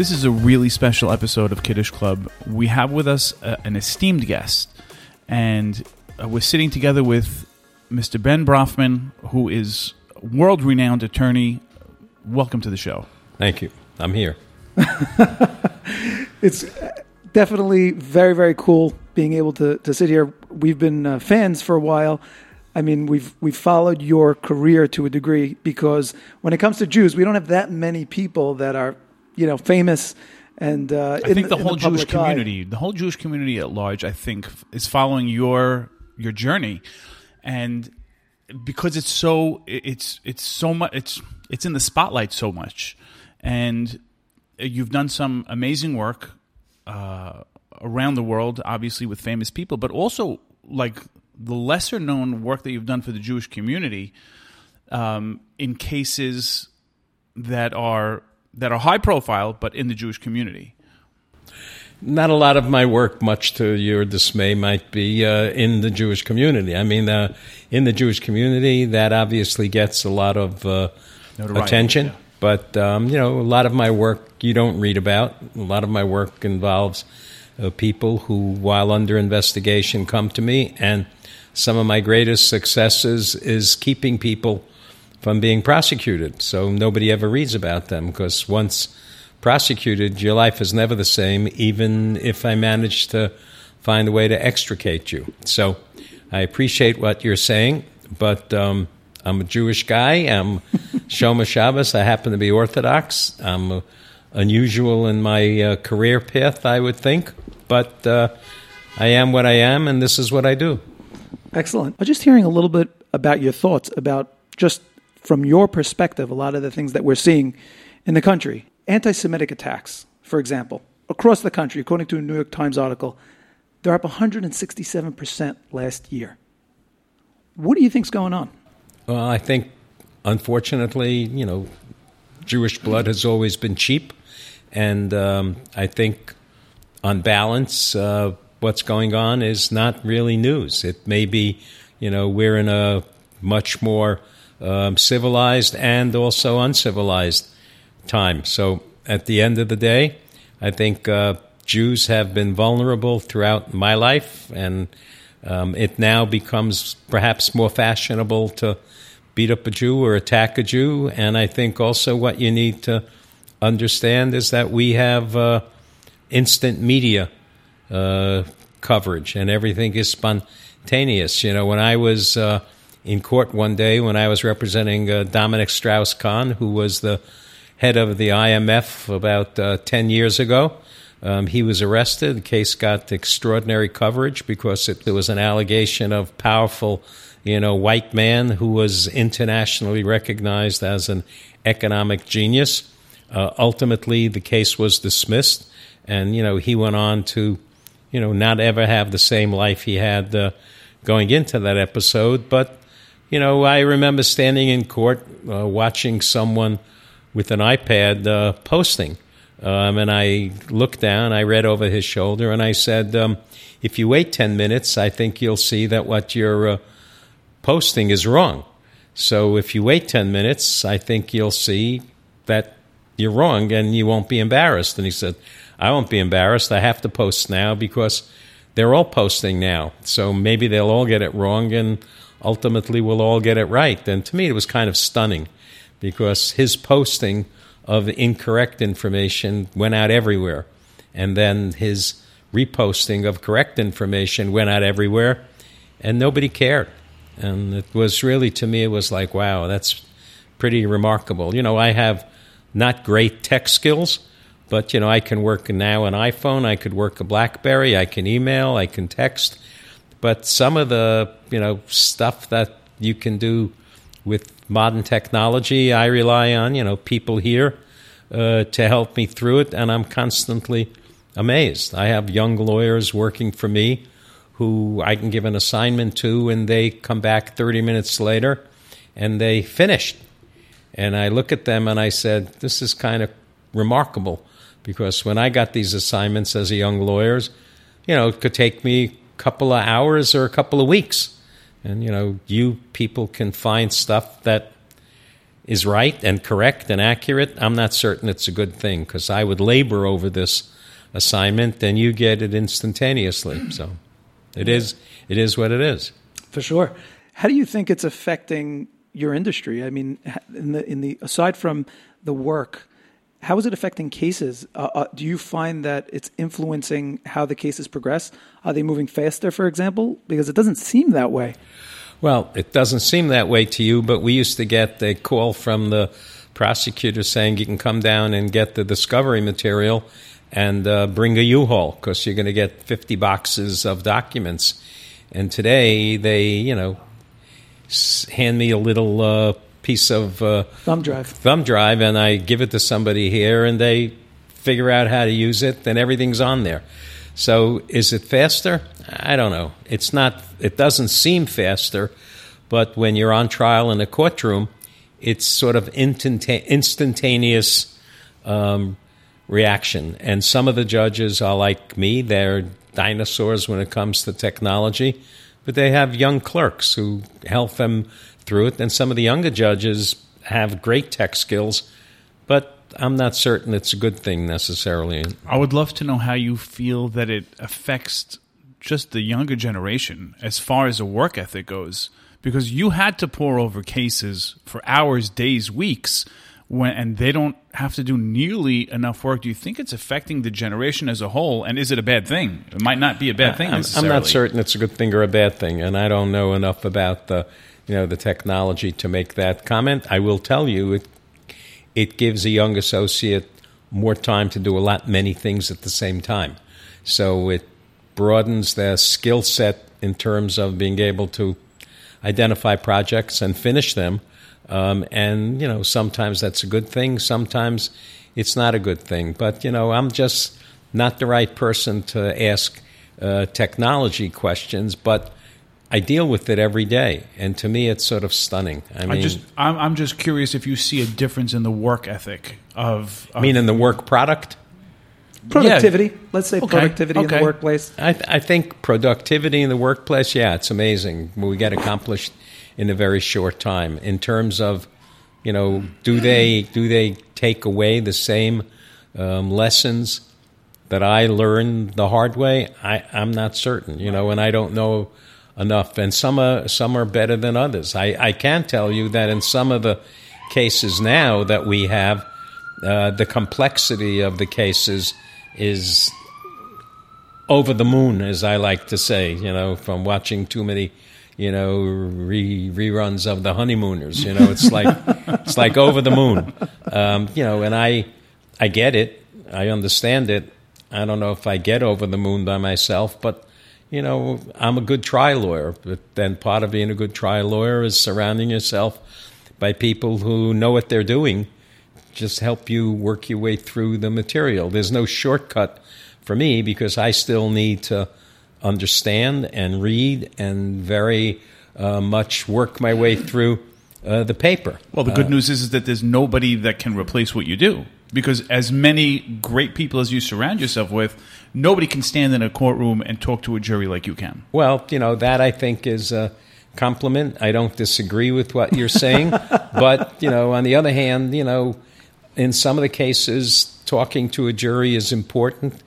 This is a really special episode of Kiddush Club. We have with us uh, an esteemed guest, and uh, we're sitting together with Mr. Ben Brafman, who is a world renowned attorney. Welcome to the show. Thank you. I'm here. it's definitely very very cool being able to to sit here. We've been uh, fans for a while. I mean, we've we've followed your career to a degree because when it comes to Jews, we don't have that many people that are you know famous. And uh, I think the whole the Jewish public eye. community, the whole Jewish community at large, I think, is following your your journey, and because it's so it's it's so much it's it's in the spotlight so much, and you've done some amazing work uh, around the world, obviously with famous people, but also like the lesser known work that you've done for the Jewish community um, in cases that are that are high profile, but in the Jewish community. Not a lot of my work, much to your dismay, might be uh, in the Jewish community. I mean, uh, in the Jewish community, that obviously gets a lot of uh, attention. yeah. But um, you know, a lot of my work you don't read about. A lot of my work involves uh, people who, while under investigation, come to me, and some of my greatest successes is keeping people from being prosecuted. So nobody ever reads about them because once prosecuted, your life is never the same, even if I manage to find a way to extricate you. So I appreciate what you're saying, but um, I'm a Jewish guy. I'm Shomer Shabbos. I happen to be Orthodox. I'm uh, unusual in my uh, career path, I would think, but uh, I am what I am, and this is what I do. Excellent. I was just hearing a little bit about your thoughts about just from your perspective, a lot of the things that we're seeing in the country. Anti Semitic attacks, for example, across the country, according to a New York Times article, they're up 167% last year. What do you think's going on? Well, I think, unfortunately, you know, Jewish blood has always been cheap, and um, I think, on balance, uh, what's going on is not really news. It may be, you know, we're in a much more um, civilized and also uncivilized time. So, at the end of the day, I think uh, Jews have been vulnerable throughout my life, and um, it now becomes perhaps more fashionable to beat up a Jew or attack a Jew. And I think also what you need to understand is that we have uh, instant media uh, coverage, and everything is spontaneous. You know, when I was uh, in court one day, when I was representing uh, Dominique Strauss-Kahn, who was the head of the IMF about uh, 10 years ago, um, he was arrested. The case got extraordinary coverage because it, there was an allegation of powerful, you know, white man who was internationally recognized as an economic genius. Uh, ultimately, the case was dismissed, and you know he went on to, you know, not ever have the same life he had uh, going into that episode. But you know, I remember standing in court uh, watching someone with an iPad uh, posting. Um, and I looked down, I read over his shoulder, and I said, um, If you wait 10 minutes, I think you'll see that what you're uh, posting is wrong. So if you wait 10 minutes, I think you'll see that you're wrong and you won't be embarrassed. And he said, I won't be embarrassed. I have to post now because they're all posting now. So maybe they'll all get it wrong and ultimately we'll all get it right. And to me, it was kind of stunning because his posting of incorrect information went out everywhere. And then his reposting of correct information went out everywhere, and nobody cared. And it was really, to me, it was like, wow, that's pretty remarkable. You know, I have not great tech skills, but, you know, I can work now an iPhone, I could work a Blackberry, I can email, I can text. But some of the, you know, stuff that you can do with modern technology, I rely on, you know, people here uh, to help me through it, and I'm constantly amazed. I have young lawyers working for me who I can give an assignment to, and they come back 30 minutes later and they finished. And I look at them and I said, This is kind of remarkable because when I got these assignments as a young lawyer, you know, it could take me a couple of hours or a couple of weeks. And, you know, you people can find stuff that is right and correct and accurate, I'm not certain it's a good thing because I would labor over this assignment and you get it instantaneously. So it is it is what it is. For sure. How do you think it's affecting your industry? I mean, in the in the aside from the work, how is it affecting cases? Uh, uh, do you find that it's influencing how the cases progress? Are they moving faster, for example? Because it doesn't seem that way. Well, it doesn't seem that way to you, but we used to get a call from the prosecutor saying you can come down and get the discovery material and uh, bring a U-Haul because you're going to get 50 boxes of documents. And today they, you know, hand me a little uh, piece of uh, thumb drive, thumb drive, and I give it to somebody here, and they figure out how to use it, Then everything's on there. So is it faster? I don't know. It's not. It doesn't seem faster, but when you're on trial in a courtroom, it's sort of instantaneous um, reaction. And some of the judges are like me; they're dinosaurs when it comes to technology, but they have young clerks who help them through it. And some of the younger judges have great tech skills, but I'm not certain it's a good thing necessarily. I would love to know how you feel that it affects just the younger generation as far as a work ethic goes, because you had to pour over cases for hours, days, weeks. When, and they don't have to do nearly enough work. Do you think it's affecting the generation as a whole? And is it a bad thing? It might not be a bad thing. I'm, I'm not certain it's a good thing or a bad thing, and I don't know enough about the you know the technology to make that comment. I will tell you it it gives a young associate more time to do a lot many things at the same time. So it broadens their skill set in terms of being able to identify projects and finish them. Um, and you know sometimes that's a good thing. Sometimes it's not a good thing. But you know I'm just not the right person to ask uh, technology questions. But I deal with it every day, and to me, it's sort of stunning. I mean, I just, I'm, I'm just curious if you see a difference in the work ethic of. of I mean, in the work product. Productivity. Yeah. Let's say okay. productivity okay. in the workplace. I, th- I think productivity in the workplace. Yeah, it's amazing. We get accomplished in a very short time. In terms of, you know, do they do they take away the same um, lessons that I learned the hard way? I, I'm not certain. You know, and I don't know enough, and some are some are better than others. I, I can tell you that in some of the cases now that we have, uh, the complexity of the cases is over the moon, as I like to say. You know, from watching too many, you know, re- reruns of the Honeymooners. You know, it's like it's like over the moon. Um, you know, and I I get it. I understand it. I don't know if I get over the moon by myself, but you know, I'm a good trial lawyer, but then part of being a good trial lawyer is surrounding yourself by people who know what they're doing, just help you work your way through the material. There's no shortcut for me because I still need to understand and read and very uh, much work my way through uh, the paper. Well, the good uh, news is, is that there's nobody that can replace what you do because as many great people as you surround yourself with, nobody can stand in a courtroom and talk to a jury like you can. Well, you know, that I think is a compliment. I don't disagree with what you're saying. but, you know, on the other hand, you know, in some of the cases, talking to a jury is important.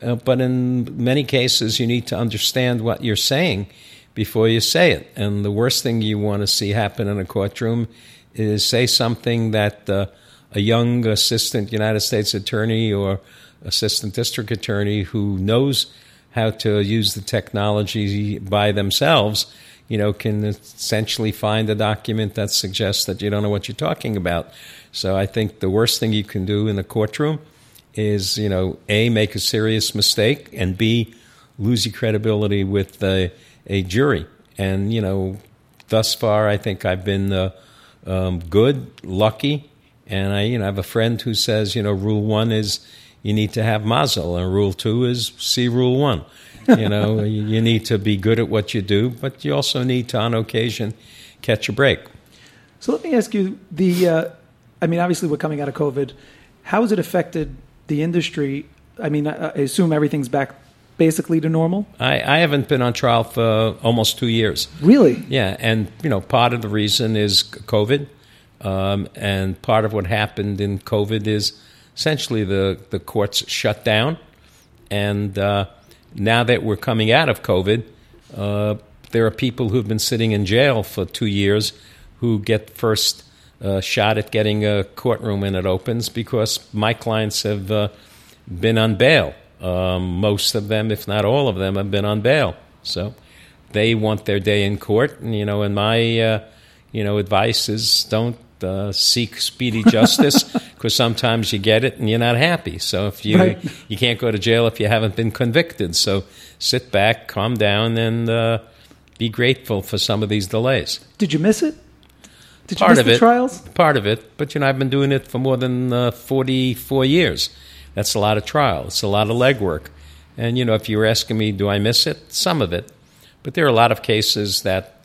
Uh, but in many cases, you need to understand what you're saying before you say it. And the worst thing you want to see happen in a courtroom is say something that uh, a young assistant United States attorney or assistant district attorney who knows how to use the technology by themselves, you know, can essentially find a document that suggests that you don't know what you're talking about. So I think the worst thing you can do in the courtroom is, you know, A, make a serious mistake, and B, lose your credibility with a, a jury. And, you know, thus far, I think I've been uh, um, good, lucky, and I, you know, I have a friend who says, you know, rule one is you need to have mazel, and rule two is see rule one. You know, you need to be good at what you do, but you also need to, on occasion, catch a break. So let me ask you: the, uh, I mean, obviously we're coming out of COVID. How has it affected the industry? I mean, I, assume everything's back basically to normal? I, I, haven't been on trial for almost two years. Really? Yeah, and you know, part of the reason is COVID Um, and part of what happened in COVID is essentially the, the courts shut down. And uh, now that we're coming out of COVID, uh, there are people who've been sitting in jail for two years who get first uh, shot at getting a courtroom when it opens because my clients have uh, been on bail. Um, most of them, if not all of them, have been on bail. So they want their day in court. And, you know, and my, uh, you know, advice is don't uh, seek speedy justice because sometimes you get it and you're not happy. So if you Right. you can't go to jail if you haven't been convicted. So sit back, calm down, and uh, be grateful for some of these delays. Did you miss it? Did you Part miss of the it, trials? part of it. But you know, I've been doing it for more than uh, forty-four years. That's a lot of trial. It's a lot of legwork. And you know, if you were asking me, do I miss it? Some of it, but there are a lot of cases that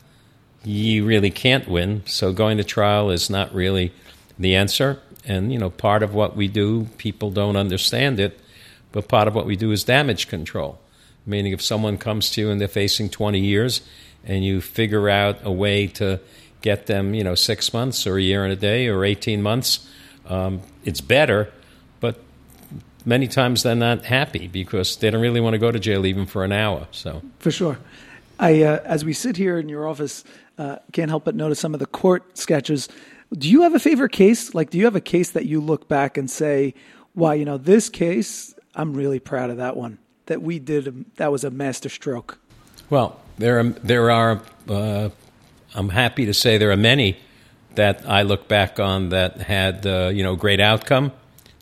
you really can't win. So going to trial is not really the answer. And you know, part of what we do, people don't understand it, but part of what we do is damage control. Meaning, if someone comes to you and they're facing 20 years, and you figure out a way to get them, you know, six months or a year and a day or 18 months, um, it's better. But many times they're not happy because they don't really want to go to jail even for an hour. So. For sure. I, uh, as we sit here in your office, uh, can't help but notice some of the court sketches. Do you have a favorite case? Like, do you have a case that you look back and say, "Wow, you know, this case, I'm really proud of that one. That we did. That was a master stroke." Well, there are, there are uh, I'm happy to say there are many that I look back on that had, uh, you know, great outcome.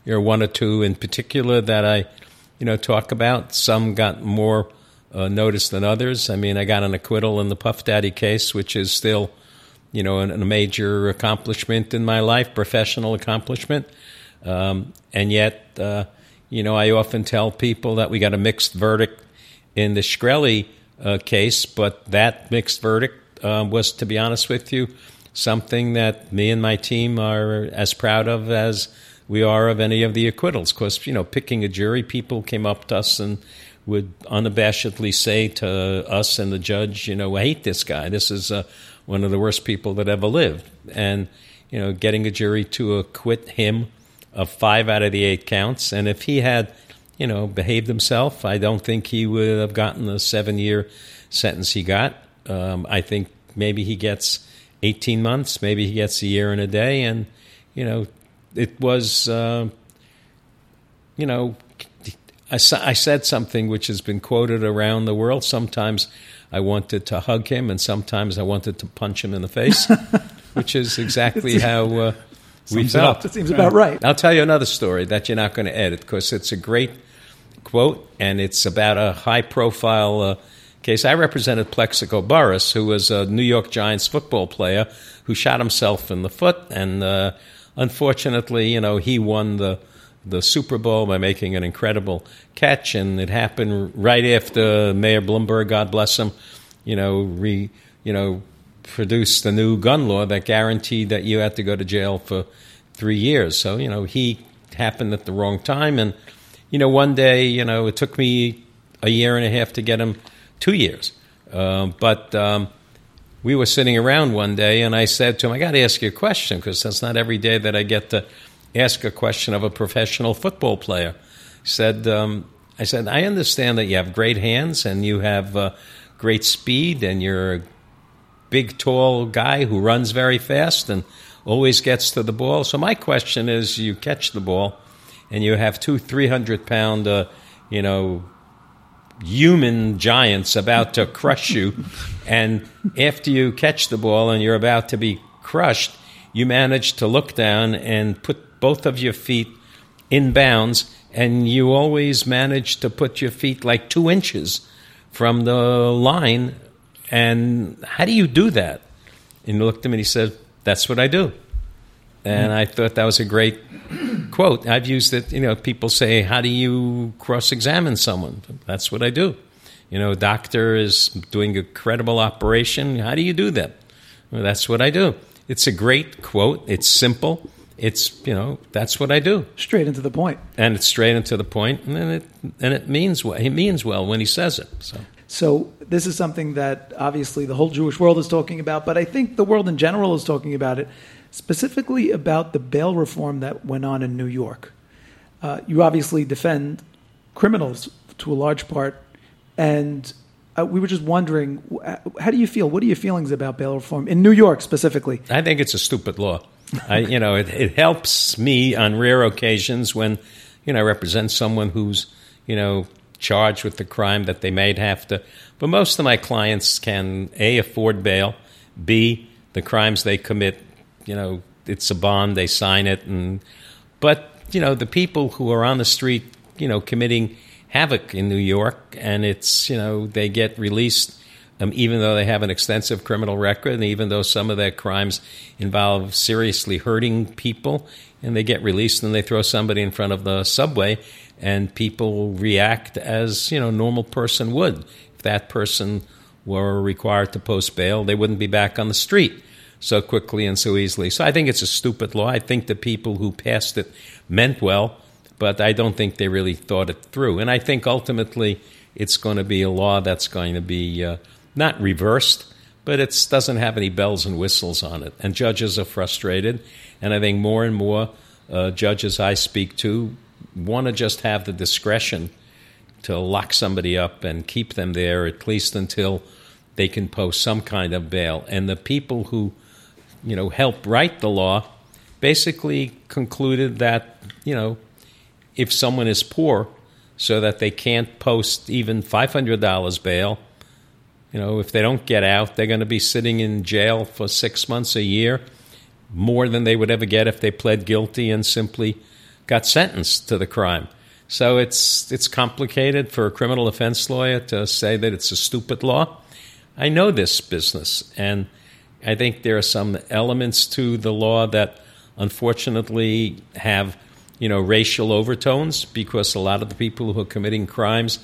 There are one or two in particular that I, you know, talk about. Some got more uh, notice than others. I mean, I got an acquittal in the Puff Daddy case, which is still, you know, a major accomplishment in my life, professional accomplishment. Um, and yet, uh, you know, I often tell people that we got a mixed verdict in the Shkreli uh, case, but that mixed verdict uh, was, to be honest with you, something that me and my team are as proud of as we are of any of the acquittals. Because, you know, picking a jury, people came up to us and would unabashedly say to us and the judge, you know, I hate this guy. This is uh, one of the worst people that ever lived. And, you know, getting a jury to acquit him of five out of the eight counts. And if he had, you know, behaved himself, I don't think he would have gotten the seven year sentence he got. Um, I think maybe he gets 18 months, maybe he gets a year and a day. And, you know, it was, uh, you know, I, I said something which has been quoted around the world. Sometimes I wanted to hug him, and sometimes I wanted to punch him in the face, which is exactly how uh, we it felt. That seems about right. I'll tell you another story that you're not going to edit because it's a great quote and it's about a high profile uh, case. I represented Plaxico Burress, who was a New York Giants football player who shot himself in the foot. And uh, unfortunately, you know, he won the, the Super Bowl by making an incredible catch. And it happened right after Mayor Bloomberg, God bless him, you know, re, you know, produced the new gun law that guaranteed that you had to go to jail for three years. So, you know, he happened at the wrong time. And, you know, one day, you know, it took me a year and a half to get him two years. Um, but um, we were sitting around one day, and I said to him, I got to ask you a question because that's not every day that I get to ask a question of a professional football player. Said, um, I said, I understand that you have great hands and you have uh, great speed and you're a big, tall guy who runs very fast and always gets to the ball. So my question is, you catch the ball and you have two 300 pound, uh, you know, human giants about to crush you. And after you catch the ball and you're about to be crushed, you manage to look down and put both of your feet in bounds, and you always manage to put your feet like two inches from the line. And how do you do that? And he looked at me and he said, That's what I do. And I thought that was a great quote. I've used it, you know, people say, How do you cross examine someone? That's what I do. You know, doctor is doing a credible operation. How do you do that? Well, that's what I do. It's a great quote. It's simple. It's, you know, that's what I do. Straight into the point. And it's straight into the point, and it, and it means well. He means well when he says it. So. So this is something that obviously the whole Jewish world is talking about, but I think the world in general is talking about it. specifically about the bail reform that went on in New York. Uh, you obviously defend criminals to a large part, and uh, we were just wondering, how do you feel? What are your feelings about bail reform in New York specifically? I think it's a stupid law. I, you know, it, it helps me on rare occasions when, you know, I represent someone who's, you know, charged with the crime that they may have to. But most of my clients can a afford bail, b the crimes they commit. You know, it's a bond, they sign it, and but you know the people who are on the street, you know, committing havoc in New York, and it's you know they get released. Um, even though they have an extensive criminal record, and even though some of their crimes involve seriously hurting people, and they get released and they throw somebody in front of the subway, and people react as you know a normal person would. If that person were required to post bail, they wouldn't be back on the street so quickly and so easily. So I think it's a stupid law. I think the people who passed it meant well, but I don't think they really thought it through. And I think ultimately it's going to be a law that's going to be uh, not reversed, but it doesn't have any bells and whistles on it. And judges are frustrated. And I think more and more uh, judges I speak to want to just have the discretion to lock somebody up and keep them there at least until they can post some kind of bail. And the people who, you know, helped write the law basically concluded that, you know, if someone is poor so that they can't post even $500 bail, you know, if they don't get out, they're going to be sitting in jail for six months, a year, more than they would ever get if they pled guilty and simply got sentenced to the crime. So it's it's complicated for a criminal defense lawyer to say that it's a stupid law. I know this business, and I think there are some elements to the law that unfortunately have you know racial overtones because a lot of the people who are committing crimes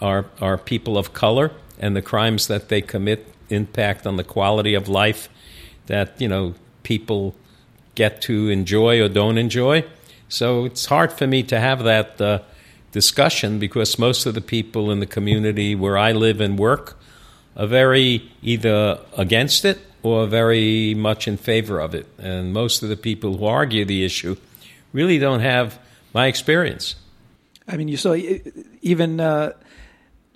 are are people of color, and the crimes that they commit impact on the quality of life that you know people get to enjoy or don't enjoy. So it's hard for me to have that uh, discussion because most of the people in the community where I live and work are very either against it or very much in favor of it. And most of the people who argue the issue really don't have my experience. I mean, you saw even uh,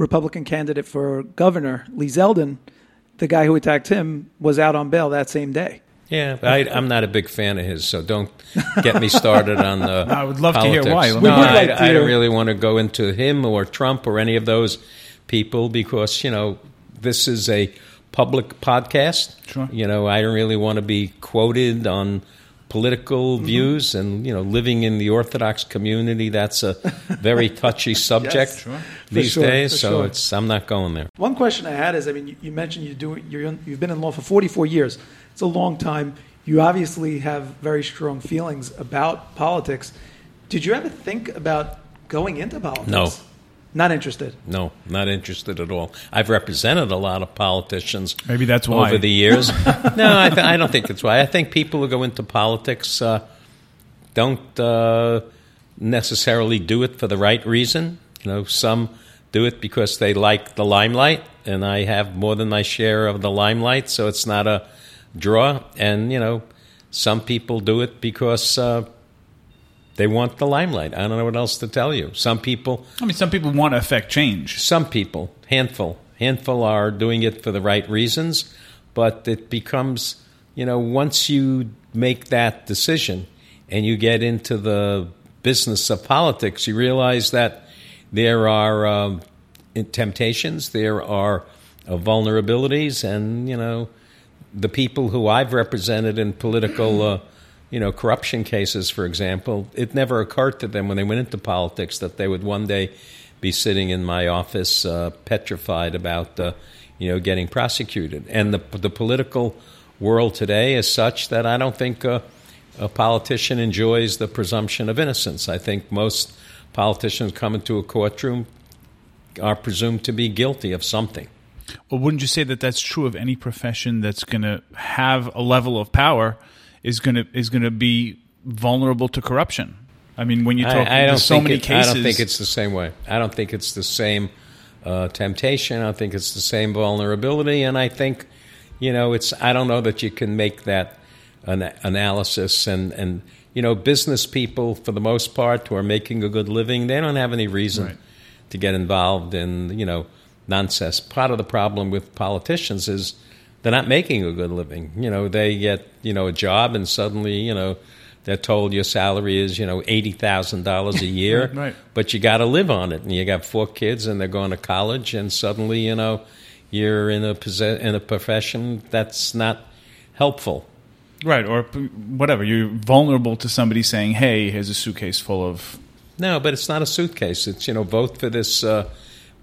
Republican candidate for governor, Lee Zeldin, the guy who attacked him was out on bail that same day. Yeah, I, am not a big fan of his, so don't get me started on the. I would love politics. to hear why. No, I, like I don't really want to go into him or Trump or any of those people because you know this is a public podcast. Sure. You know, I don't really want to be quoted on political mm-hmm. views and you know living in the orthodox community that's a very touchy subject yes, sure. these sure, days so sure. it's i'm not going there one question i had is i mean you, you mentioned you do you're, you've been in law for 44 years it's a long time. You obviously have very strong feelings about politics. Did you ever think about going into politics? No. Not interested. No, not interested at all. I've represented a lot of politicians. Maybe that's why over the years. no, I, th- I, don't think that's why. I think people who go into politics uh, don't uh, necessarily do it for the right reason. You know, some do it because they like the limelight, and I have more than my share of the limelight, so it's not a draw. And, you know, some people do it because uh, they want the limelight. I don't know what else to tell you. Some people. I mean, some people want to affect change. Some people, handful, handful are doing it for the right reasons, but it becomes, you know, once you make that decision and you get into the business of politics, you realize that there are um, temptations, there are uh, vulnerabilities, and, you know, the people who I've represented in political, uh, you know, corruption cases, for example, it never occurred to them when they went into politics that they would one day be sitting in my office uh, petrified about, uh, you know, getting prosecuted. And the the political world today is such that I don't think a politician enjoys the presumption of innocence. I think most politicians come into a courtroom are presumed to be guilty of something. Well, wouldn't you say that that's true of any profession that's going to have a level of power is going to is going to be vulnerable to corruption? I mean, when you talk, I, I don't so many it, cases. I don't think it's the same way. I don't think it's the same uh, temptation. I don't think it's the same vulnerability, and I think, you know, it's. I don't know that you can make that an analysis and and you know business people for the most part who are making a good living they don't have any reason Right. to get involved in you know nonsense. Part of the problem with politicians is they're not making a good living. You know they get you know a job and suddenly you know they're told your salary is you know eighty thousand dollars a year, Right, right. but you got to live on it, and you got four kids and they're going to college, and suddenly you know you're in a in a profession that's not helpful. Right, or p- whatever. You're vulnerable to somebody saying, "Hey, here's a suitcase full of." No, but it's not a suitcase. It's you know vote for this uh,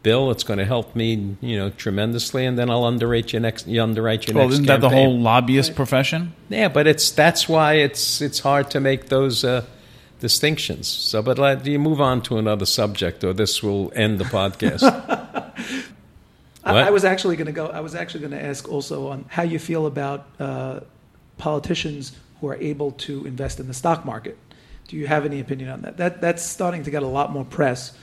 bill. It's going to help me you know tremendously, and then I'll underwrite your next. You underwrite your Well, next. isn't that the whole lobbyist profession? Yeah, but it's that's why it's it's hard to make those uh, distinctions. So, but let you move on to another subject, or this will end the podcast. I, What? I was actually going to go. I was actually going to ask also on how you feel about uh, politicians who are able to invest in the stock market. Do you have any opinion on that? That that's starting to get a lot more press,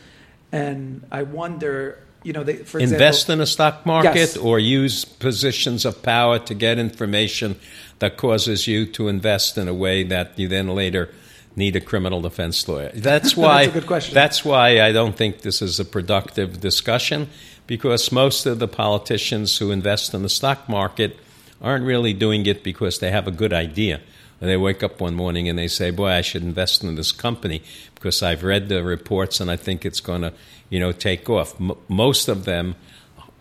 and I wonder. You know, they, for Invest example, in a stock market, Yes. or use positions of power to get information that causes you to invest in a way that you then later need a criminal defense lawyer. That's why. question. That's why I don't think this is a productive discussion because most of the politicians who invest in the stock market aren't really doing it because they have a good idea. And they wake up one morning and they say, "Boy, I should invest in this company because I've read the reports and I think it's going to, you know, take off." M- most of them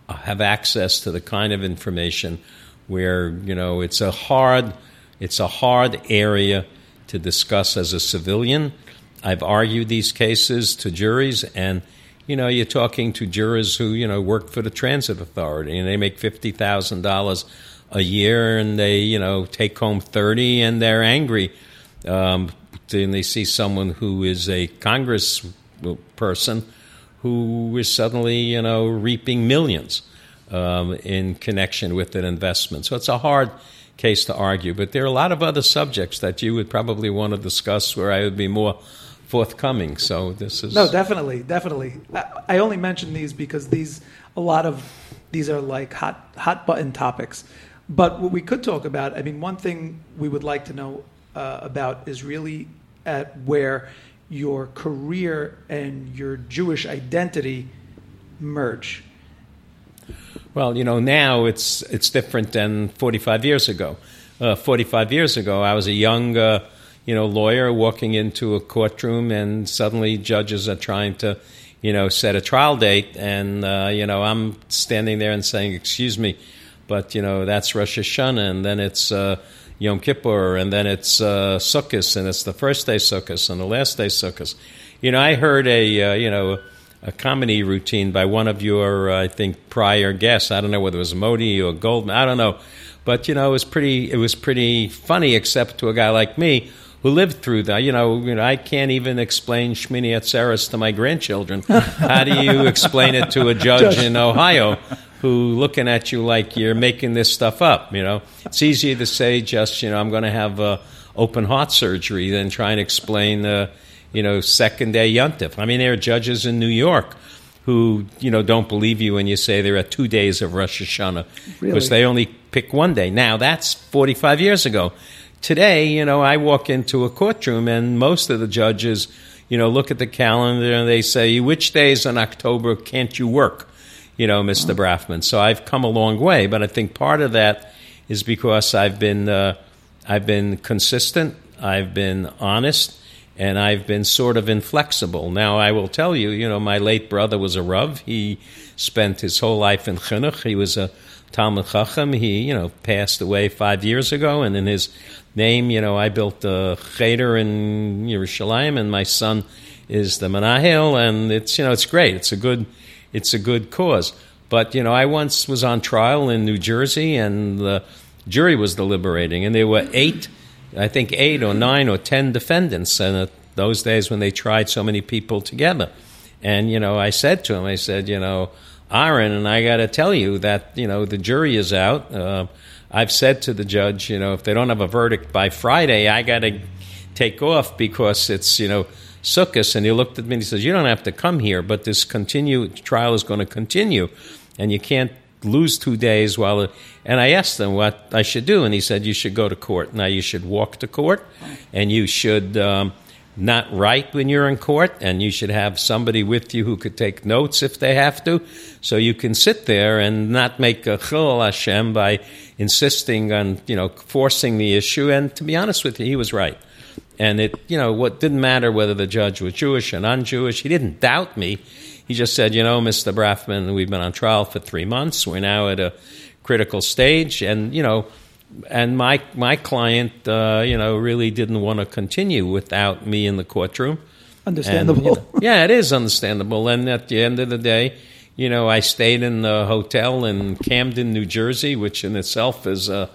have access to the kind of information where you know it's a hard it's a hard area to discuss as a civilian. I've argued these cases to juries and you know you're talking to jurors who you know work for the transit authority and they make $50,000 a year and they you know take home 30 and they're angry um, then they see someone who is a congress person who is suddenly, you know, reaping millions um, in connection with an investment. So it's a hard case to argue. But there are a lot of other subjects that you would probably want to discuss where I would be more forthcoming. So this is No, definitely, definitely. I, I only mention these because these a lot of these are like hot hot button topics. But what we could talk about, I mean, one thing we would like to know uh, about is really at where your career and your Jewish identity merge. Well, you know, now it's it's different than 45 years ago. Uh, 45 years ago, I was a young, uh, you know, lawyer walking into a courtroom, and suddenly judges are trying to, you know, set a trial date, and uh, you know, I'm standing there and saying, "Excuse me, but you know, that's Rosh Hashanah, and then it's." Yom Kippur, and then it's uh, Sukkot, and it's the first day Sukkot and the last day Sukkot. You know, I heard a uh, you know a comedy routine by one of your uh, I think prior guests. I don't know whether it was Modi or Goldman. I don't know, but you know, it was pretty it was pretty funny, except to a guy like me who lived through that. You know, you know I can't even explain Shmini Atzeres to my grandchildren. How do you explain it to a judge in Ohio? Who looking at you like you're making this stuff up. You know, it's easier to say just you know I'm going to have uh, open heart surgery than try and explain uh, you know second day yuntif. I mean, there are judges in New York who you know don't believe you when you say there are two days of Rosh Hashanah Really? because they only pick one day. Now that's 45 years ago. Today, you know, I walk into a courtroom and most of the judges, you know, look at the calendar and they say, "Which days in October can't you work?" You know, Mr. Brafman. So I've come a long way, but I think part of that is because I've been uh, I've been consistent, I've been honest, and I've been sort of inflexible. Now I will tell you, you know, my late brother was a Rav. He spent his whole life in chinuch. He was a Talmud Chacham. He, you know, passed away five years ago, and in his name, you know, I built a cheder in Yerushalayim, and my son is the Menahel, and it's you know, it's great. It's a good it's a good cause. But you know, I once was on trial in New Jersey, and the jury was deliberating, and there were eight, I think eight or nine or ten defendants, and those days when they tried so many people together. And you know, I said to him, I said, you know, Aaron, and I got to tell you that you know the jury is out. Uh, I've said to the judge, you know, if they don't have a verdict by Friday, I got to take off because it's you know Sukkot, and he looked at me and he says, "You don't have to come here, but this continue trial is going to continue, and you can't lose two days while. it, And I asked him what I should do, and he said you should go to court. Now you should walk to court, and you should. Um, not write when you're in court, and you should have somebody with you who could take notes if they have to, so you can sit there and not make a chillul Hashem by insisting on you know forcing the issue. And to be honest with you, he was right. And it you know what didn't matter whether the judge was Jewish or non-Jewish. He didn't doubt me. He just said, you know, Mr. Brafman, we've been on trial for three months. We're now at a critical stage, and you know and my my client, uh, you know, really didn't want to continue without me in the courtroom. Understandable. And, you know, yeah, it is understandable. And at the end of the day, you know, I stayed in the hotel in Camden, New Jersey, which in itself is a,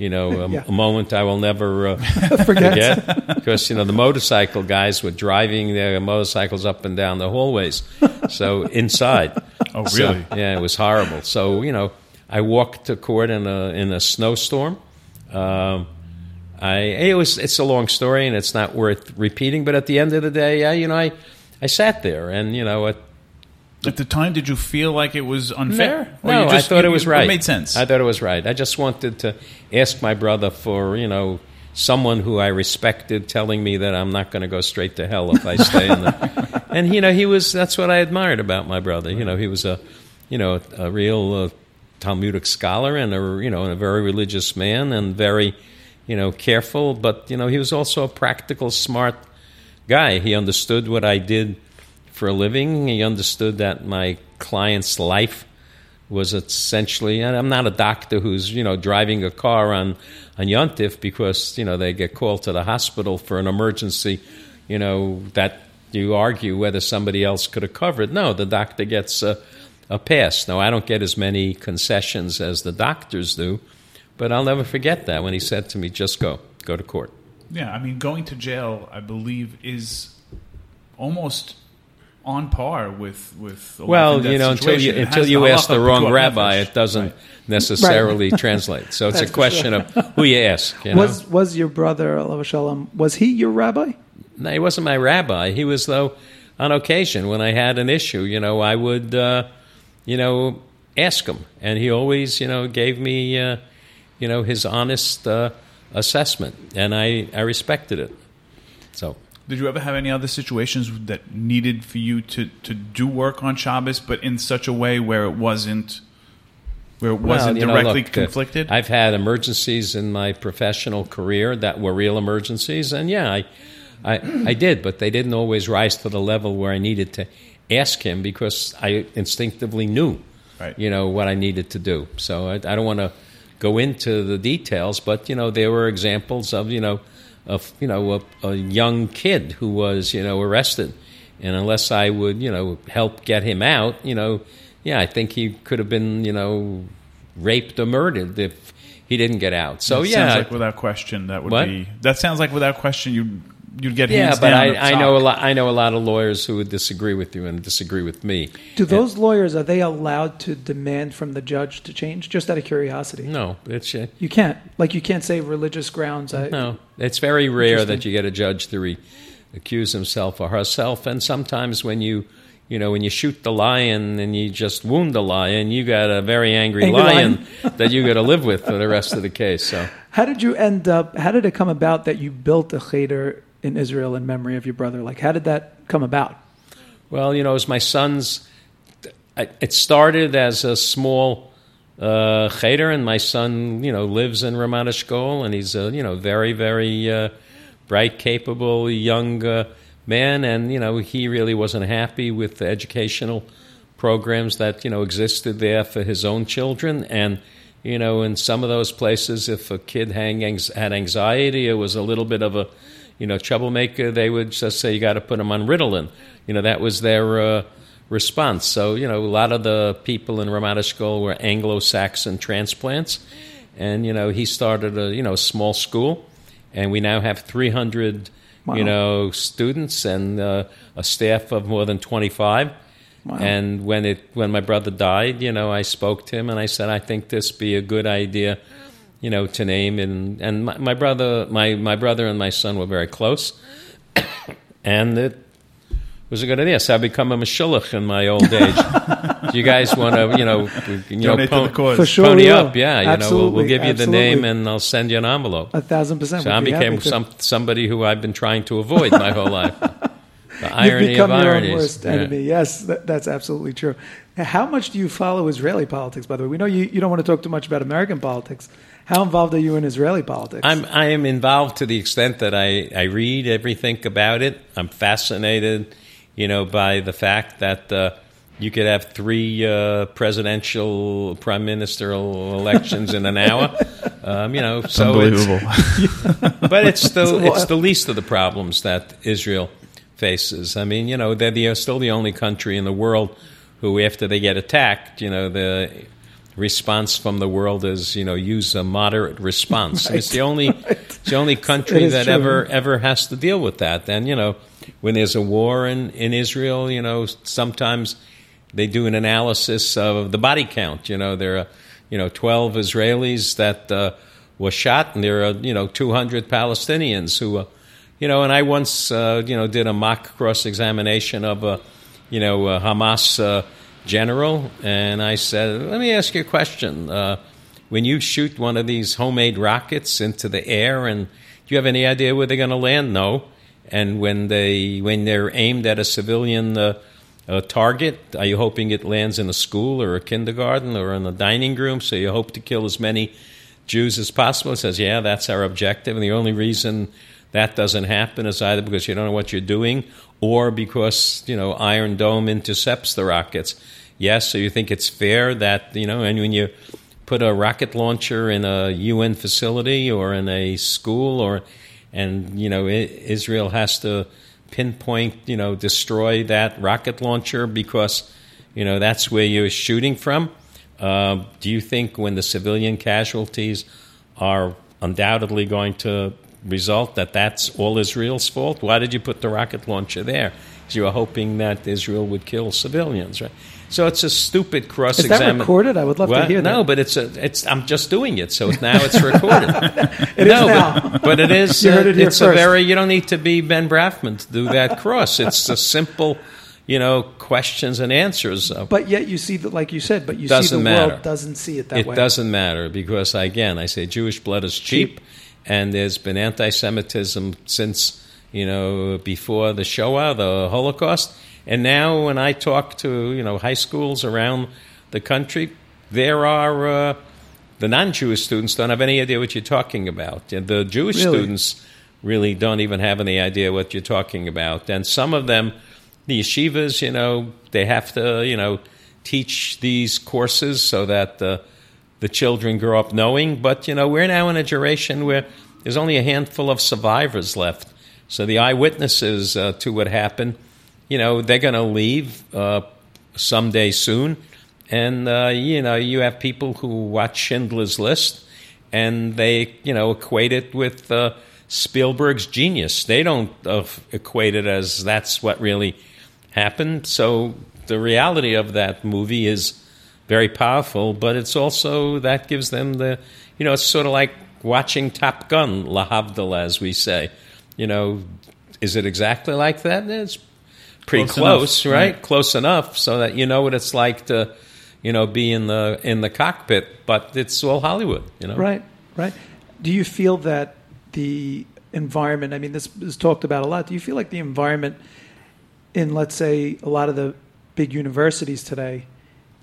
you know, a, Yeah. a moment I will never uh, Forget. forget. Because you know the motorcycle guys were driving their motorcycles up and down the hallways, so inside. Oh, So, really? yeah, it was horrible. So you know, I walked to court in a in a snowstorm. Um, I it was it's a long story and it's not worth repeating. But at the end of the day, yeah, you know, I I sat there and you know, it, At the time, did you feel like it was unfair? Or no, you I just- thought you- it was right. It made sense. I thought it was right. I just wanted to ask my brother for you know someone who I respected telling me that I'm not going to go straight to hell if I stay in the. and you know, he was. That's what I admired about my brother. You know, he was a, you know, a real uh, Talmudic scholar and a you know and a very religious man and very, you know, careful. But you know, he was also a practical, smart guy. He understood what I did for a living. He understood that my client's life was essentially, and I'm not a doctor who's you know driving a car on on Yontif because you know they get called to the hospital for an emergency, you know that you argue whether somebody else could have covered. No, the doctor gets a, a pass. No, I don't get as many concessions as the doctors do, but I'll never forget that when he said to me, "Just go, go to court." Yeah, I mean, going to jail, I believe, is almost on par with with. a Well, you know, until you until you ask the wrong rabbi, it doesn't Right. necessarily translate. So it's a for question of who you ask. You know? Was was your brother Alav Shalom? Was he your rabbi? No, he wasn't my rabbi. He was, though, on occasion when I had an issue, you know, I would, uh, you know, ask him, and he always, you know, gave me, uh, you know, his honest uh, assessment, and I, I respected it. So. Did you ever have any other situations that needed for you to, to do work on Shabbos, but in such a way where it wasn't where it wasn't Well, you know, directly look, uh, conflicted? I've had emergencies in my professional career that were real emergencies, and yeah, I, I, I did, but they didn't always rise to the level where I needed to ask him because I instinctively knew, Right. you know, what I needed to do. So I, I don't want to go into the details, but you know, there were examples of you know, of you know, a, a young kid who was you know arrested, and unless I would you know help get him out, you know, yeah, I think he could have been you know raped or murdered if he didn't get out. So That yeah, sounds like without question that would What? be. That sounds like without question you you'd get yeah, hands but down I, up I know a lot. I know a lot of lawyers who would disagree with you and disagree with me. Do those lawyers are they allowed to demand from the judge to change? Just out of curiosity, No, it's uh, you can't. Like you can't say religious grounds. I, no. It's very rare that you get a judge to re- accuse himself or herself, and sometimes when you. You know, when you shoot the lion and you just wound the lion, you got a very angry, Angry lion, that you got to live with for the rest of the case. So, How did you end up? How did it come about that you built a cheder in Israel in memory of your brother? Like, how did that come about? Well, you know, as my son's, it started as a small uh, cheder, and my son, you know, lives in Ramat Eshkol, and he's a, you know, very, very uh, bright, capable young uh, man, and, you know, he really wasn't happy with the educational programs that, you know, existed there for his own children, and, you know, in some of those places, if a kid hang, had anxiety, it was a little bit of a, you know, troublemaker, they would just say you got to put him on Ritalin. You know, that was their uh, response. So, you know, a lot of the people in Ramat Eshkol were Anglo-Saxon transplants, and you know, he started a you know small school, and we now have 300 Wow. you know students and uh, a staff of more than 25. Wow. And when it when my brother died, you know, I spoke to him and I said, I think this be a good idea, you know, to name and and my, my brother my my brother and my son were very close, and it was a good idea. So I become a mashulach in my old age. Do you guys want to, you know, you know, Donate to the cause. For sure, pony up? will. Yeah, you know, we'll, we'll give you the name and I'll send you an envelope. A thousand percent. So I We'd be happy became to. some somebody who I've been trying to avoid my whole life. The You've irony become of your ironies. own worst Yeah. enemy. Yes, that, that's absolutely true. How much do you follow Israeli politics? By the way, we know you, you don't want to talk too much about American politics. How involved are you in Israeli politics? I'm I am involved to the extent that I, I read everything about it. I'm fascinated, you know, by the fact that uh, you could have three uh, presidential, prime ministerial elections in an hour. Um, you know, so it's, Unbelievable. but it's the So it's the least of the problems that Israel faces. I mean, you know, they're the, still the only country in the world who, after they get attacked, you know, the response from the world is, you know, use a moderate response. And It's the only it's the only country that true. ever ever has to deal with that. And you know, when there's a war in in Israel, you know, sometimes they do an analysis of the body count. You know, there are you know 12 Israelis that uh, were shot, and there are you know 200 Palestinians who, uh, you know, and I once uh, you know did a mock cross examination of a you know a Hamas uh, general, and I said, let me ask you a question. Uh, when you shoot one of these homemade rockets into the air, and do you have any idea where they're going to land? No. And when they when they're aimed at a civilian uh, uh, target, are you hoping it lands in a school or a kindergarten or in a dining room? So you hope to kill as many Jews as possible. It says, yeah, that's our objective, and the only reason that doesn't happen is either because you don't know what you're doing or because you know Iron Dome intercepts the rockets. Yes, so you think it's fair that you know, and when you put a rocket launcher in a UN facility or in a school or and you know Israel has to pinpoint you know destroy that rocket launcher because you know that's where you're shooting from. Uh, do you think when the civilian casualties are undoubtedly going to result that that's all Israel's fault? Why did you put the rocket launcher there? 'Cause you were hoping that Israel would kill civilians, right? So it's a stupid cross Is that recorded? I would love to hear no, that. No, but it's a, it's. I'm just doing it, so now it's recorded. It is no, now. But, but it is. You heard uh, it here it's a very. You don't need to be Ben Brafman to do that cross. It's a simple, you know, questions and answers. Uh, but yet you see that, like you said, but you see the matter. world doesn't see it that it way. It doesn't matter because again, I say Jewish blood is cheap, and there's been anti-Semitism since you know before the Shoah, the Holocaust, and now when I talk to you know high schools around the country, there are. Uh, the non-Jewish students don't have any idea what you're talking about. And The Jewish Really? students really don't even have any idea what you're talking about. And some of them, the yeshivas, you know, they have to, you know, teach these courses so that the the children grow up knowing. But you know, we're now in a generation where there's only a handful of survivors left. So the eyewitnesses uh, to what happened, you know, they're going to leave uh, someday soon. And uh, you know, you have people who watch Schindler's List, and they, you know, equate it with uh, Spielberg's genius. They don't uh, equate it as that's what really happened. So the reality of that movie is very powerful, but it's also that gives them the, you know, it's sort of like watching Top Gun, La Havdalah, as we say. You know, is it exactly like that? It's pretty Close close, right? right. Close enough so that you know what it's like to, you know, be in the in the cockpit. But it's all Hollywood, you know. Right, right. Do you feel that the environment, I mean, this is talked about a lot. Do you feel like the environment in, let's say, a lot of the big universities today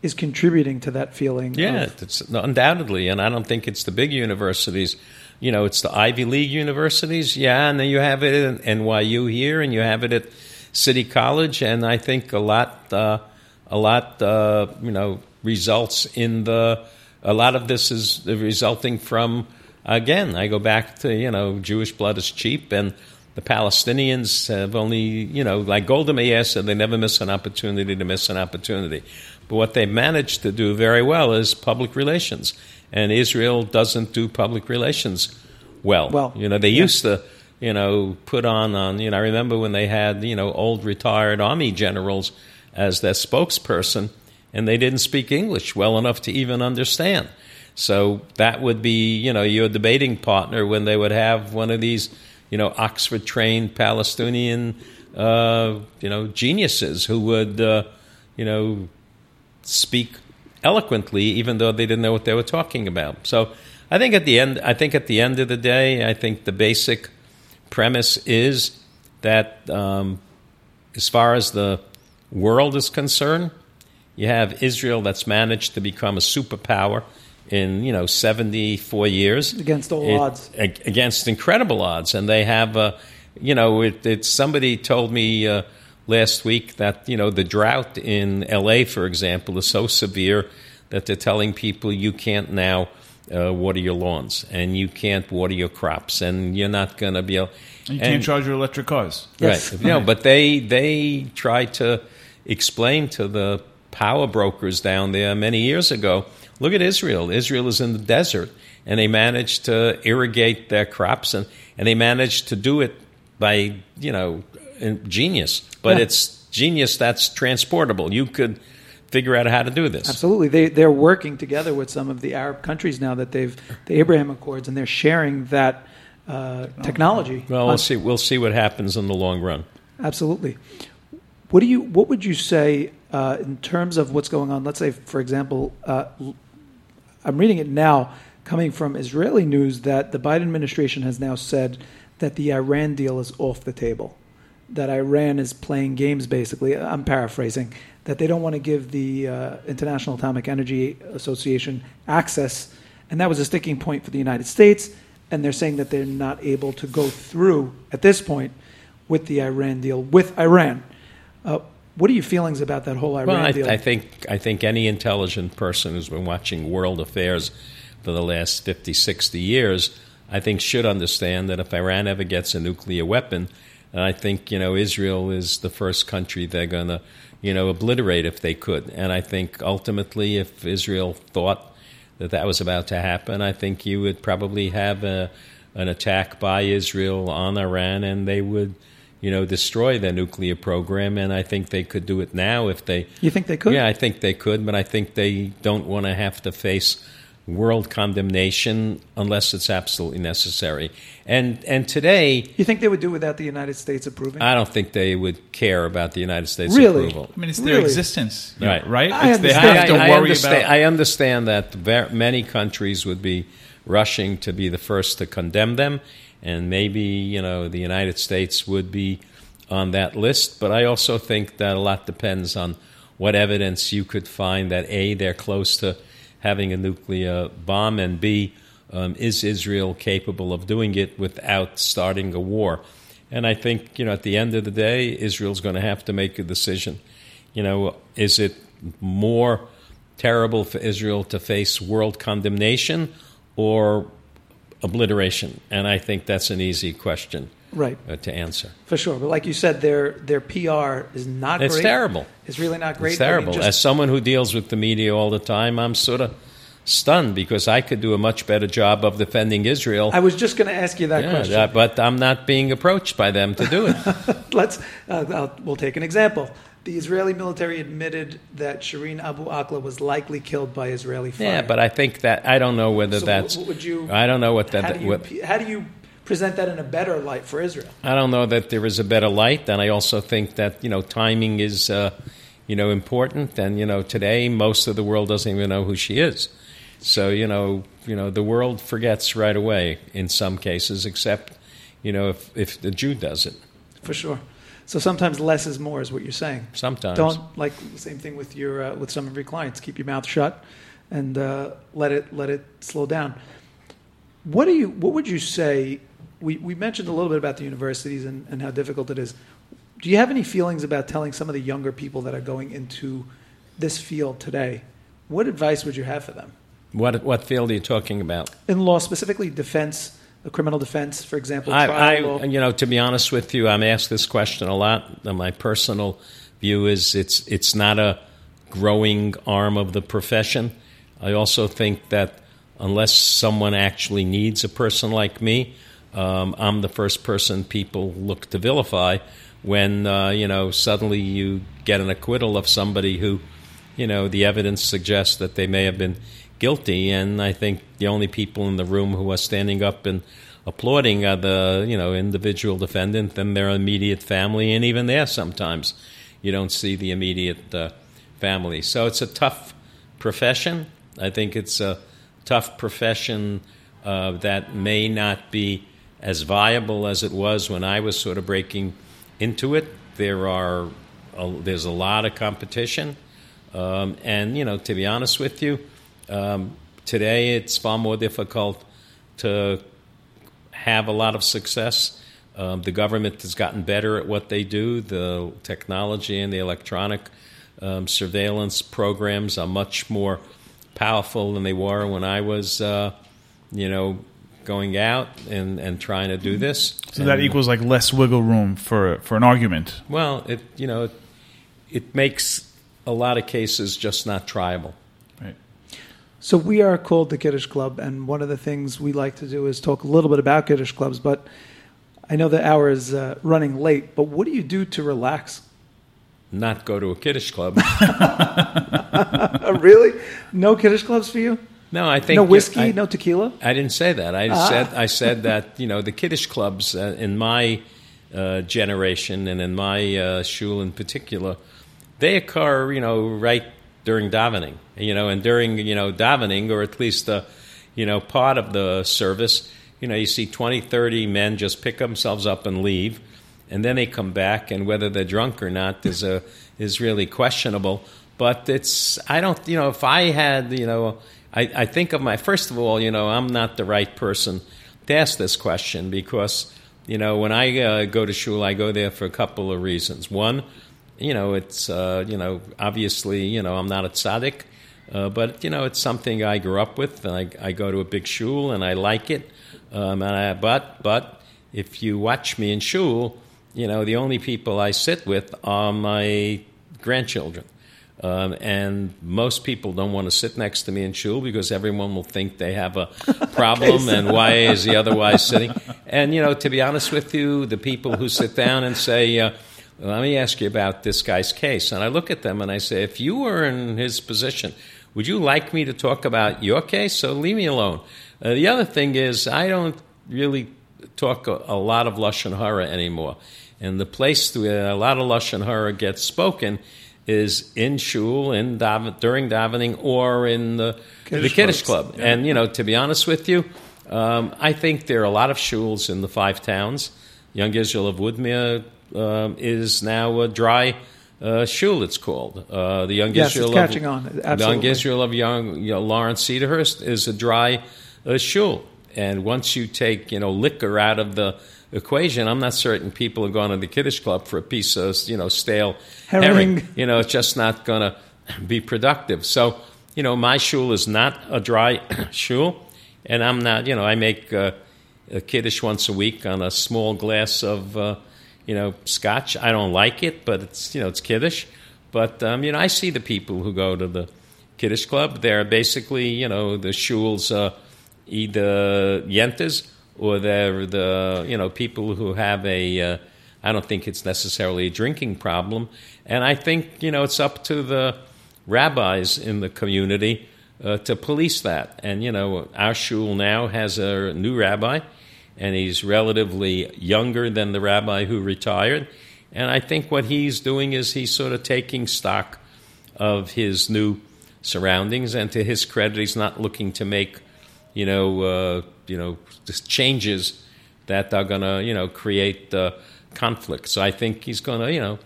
is contributing to that feeling? Yeah, of- it's undoubtedly, and I don't think it's the big universities. You know, it's the Ivy League universities. Yeah, and then you have it at NYU here, and you have it at City College, and I think a lot, uh, a lot, uh, you know, results in the. A lot of this is resulting from. Again, I go back to you know, Jewish blood is cheap, and the Palestinians have only, you know, like Golda Meir said, they never miss an opportunity to miss an opportunity. But what they managed to do very well is public relations. And Israel doesn't do public relations well. Well, you know, they yeah. used to, you know, put on, on, you know, I remember when they had, you know, old retired army generals as their spokesperson, and they didn't speak English well enough to even understand. So that would be, you know, your debating partner when they would have one of these, you know, Oxford trained Palestinian uh, you know, geniuses who would, uh, you know, speak eloquently, even though they didn't know what they were talking about. So, I think at the end, I think at the end of the day, I think the basic premise is that um, as far as the world is concerned, you have Israel that's managed to become a superpower in you know 74 years Against all It- odds. against incredible odds and they have uh, you know it, it somebody told me uh, last week that you know the drought in LA for example is so severe that they're telling people you can't now uh, water your lawns and you can't water your crops and you're not going to be able And you and- can't charge your electric cars. Yes. Right. You know, but they they tried to explain to the power brokers down there many years ago. Look at Israel. Israel is in the desert, and they managed to irrigate their crops, and, and they managed to do it by you know in- genius. But Yeah. it's genius that's transportable. You could figure out how to do this. Absolutely, they they're working together with some of the Arab countries now that they've the Abraham Accords, and they're sharing that uh, technology. Well, we'll see. We'll see what happens in the long run. Absolutely. What do you? What would you say uh, in terms of what's going on? Let's say, for example, uh, I'm reading it now, coming from Israeli news, that the Biden administration has now said that the Iran deal is off the table. That Iran is playing games, basically. I'm paraphrasing. That they don't want to give the uh, International Atomic Energy Association access, and that was a sticking point for the United States. And they're saying that they're not able to go through at this point with the Iran deal with Iran. Uh, what are your feelings about that whole Iran Well, I, deal? I think I think any intelligent person who's been watching world affairs for the last 50, 60 years, I think should understand that if Iran ever gets a nuclear weapon, and I think you know Israel is the first country they're going to you know obliterate if they could, and I think ultimately if Israel thought that that was about to happen, I think you would probably have a, an attack by Israel on Iran, and they would. You know, destroy their nuclear program, and I think they could do it now if they you think they could? yeah, I think they could, but I think they don't want to have to face world condemnation unless it's absolutely necessary. And and today, You think they would do without the United States approving? I don't think they would care about the United States Really? approval. I mean, it's their Really? existence, Right. Right? I It's- they understand. have to I, I worry understand, about. I understand that ver- many countries would be rushing to be the first to condemn them, and maybe you know the United States would be on that list. But I also think that a lot depends on what evidence you could find that a they're close to having a nuclear bomb, and b um, is Israel capable of doing it without starting a war. And I think you know at the end of the day, Israel's going to have to make a decision. You know, is it more terrible for Israel to face world condemnation or obliteration? And I think that's an easy question right, uh, to answer. for sure. But like you said, their their PR is not It's great. terrible. It's really not great. It's I mean, terrible. As someone who deals with the media all the time, I'm sort of stunned because I could do a much better job of defending Israel. I was just going to ask you that Yeah, question. but I'm not being approached by them to do it. Let's uh, I'll, we'll take an example. The Israeli military admitted that Shireen Abu Akleh was likely killed by Israeli fire. yeah, but I think that I don't know whether So that's. what would you? I don't know what how that. do you what, how do you present that in a better light for Israel? I don't know that there is a better light, and I also think that you know timing is uh, you know important. And you know today most of the world doesn't even know who she is, so you know you know the world forgets right away in some cases, except you know if if the Jew does it For sure. So sometimes less is more, is what you're saying. sometimes. Don't like the same thing with your uh, with some of your clients. Keep your mouth shut and uh, let it let it slow down. What do you? What would you say? We we mentioned a little bit about the universities and, and how difficult it is. Do you have any feelings about telling some of the younger people that are going into this field today? What advice would you have for them What what field are you talking about? in law, specifically defense, criminal defense, for example? I? I, you know, to be honest with you, I'm asked this question a lot. My personal view is it's it's not a growing arm of the profession. I also think that unless someone actually needs a person like me, um, I'm the first person people look to vilify when uh, you know suddenly you get an acquittal of somebody who, you know, the evidence suggests that they may have been guilty, and I think the only people in the room who are standing up and applauding are the you know individual defendant and their immediate family, and even there sometimes you don't see the immediate uh, family. So it's a tough profession. I think it's a tough profession uh, that may not be as viable as it was when I was sort of breaking into it. There are a, there's a lot of competition, um, and you know, to be honest with you, um, today it's far more difficult to have a lot of success. Um, the government has gotten better at what they do. The technology and the electronic um, surveillance programs are much more powerful than they were when I was, uh, you know, going out and, and trying to do this. So that equals like less wiggle room for for an argument. Well, it you know, it, it makes a lot of cases just not triable. Right. So we are called the Kiddush Club, and one of the things we like to do is talk a little bit about Kiddush clubs. But I know the hour is uh, running late. But what do you do to relax? Not go to a Kiddush club. Really? No Kiddush clubs for you? No, I think No whiskey? I, no tequila? I didn't say that. I Ah. said I said that you know the Kiddush clubs uh, in my uh, generation and in my uh, shul in particular, they occur you know right during davening, you know, and during you know davening or at least uh, you know part of the service, you know, you see 20, 30 men just pick themselves up and leave, and then they come back, and whether they're drunk or not is a is really questionable. But it's I don't you know if I had you know I, I think of my first of all you know I'm not the right person to ask this question because you know when I uh, go to shul I go there for a couple of reasons. One, you know it's uh, you know obviously you know I'm not a tzaddik, uh, but you know it's something I grew up with. And I, I go to a big shul and I like it. Um, and I, but but if you watch me in shul, you know the only people I sit with are my grandchildren. Um, and most people don't want to sit next to me in shul because everyone will think they have a problem and why is he otherwise sitting? And, you know, to be honest with you, the people who sit down and say, uh, let me ask you about this guy's case. And I look at them and I say, if you were in his position, would you like me to talk about your case? So leave me alone. Uh, the other thing is, I don't really talk a, a lot of Lashon Hara anymore. And the place where a lot of Lashon Hara gets spoken is in shul, in daven, during davening, or in the Kiddush the Kiddush club. And, you know, to be honest with you, um, I think there are a lot of shuls in the five towns. Young Israel of Woodmere um, is now a dry uh, shul, it's called. Uh, the Young Yes, it's Israel catching of, on. The Young Israel of young, you know, Lawrence Cedarhurst is a dry uh, shul. And once you take, you know, liquor out of the equation, I'm not certain people are going to the Kiddush Club for a piece of, you know, stale Herring. herring. You know, it's just not going to be productive. So, you know, my shul is not a dry shul, and I'm not, you know, I make uh, a Kiddush once a week on a small glass of, uh, you know, scotch. I don't like it, but it's, you know, it's kiddish. But, um, you know, I see the people who go to the Kiddush Club. They're basically, you know, the shul's uh, either yentas or they're the, you know, people who have a, uh, I don't think it's necessarily a drinking problem. And I think, you know, it's up to the rabbis in the community uh, to police that. And, you know, our shul now has a new rabbi, and he's relatively younger than the rabbi who retired. And I think what he's doing is he's sort of taking stock of his new surroundings. And to his credit, he's not looking to make, you know, uh, you know, just changes that are going to, you know, create uh, conflict. So I think he's going to, you know,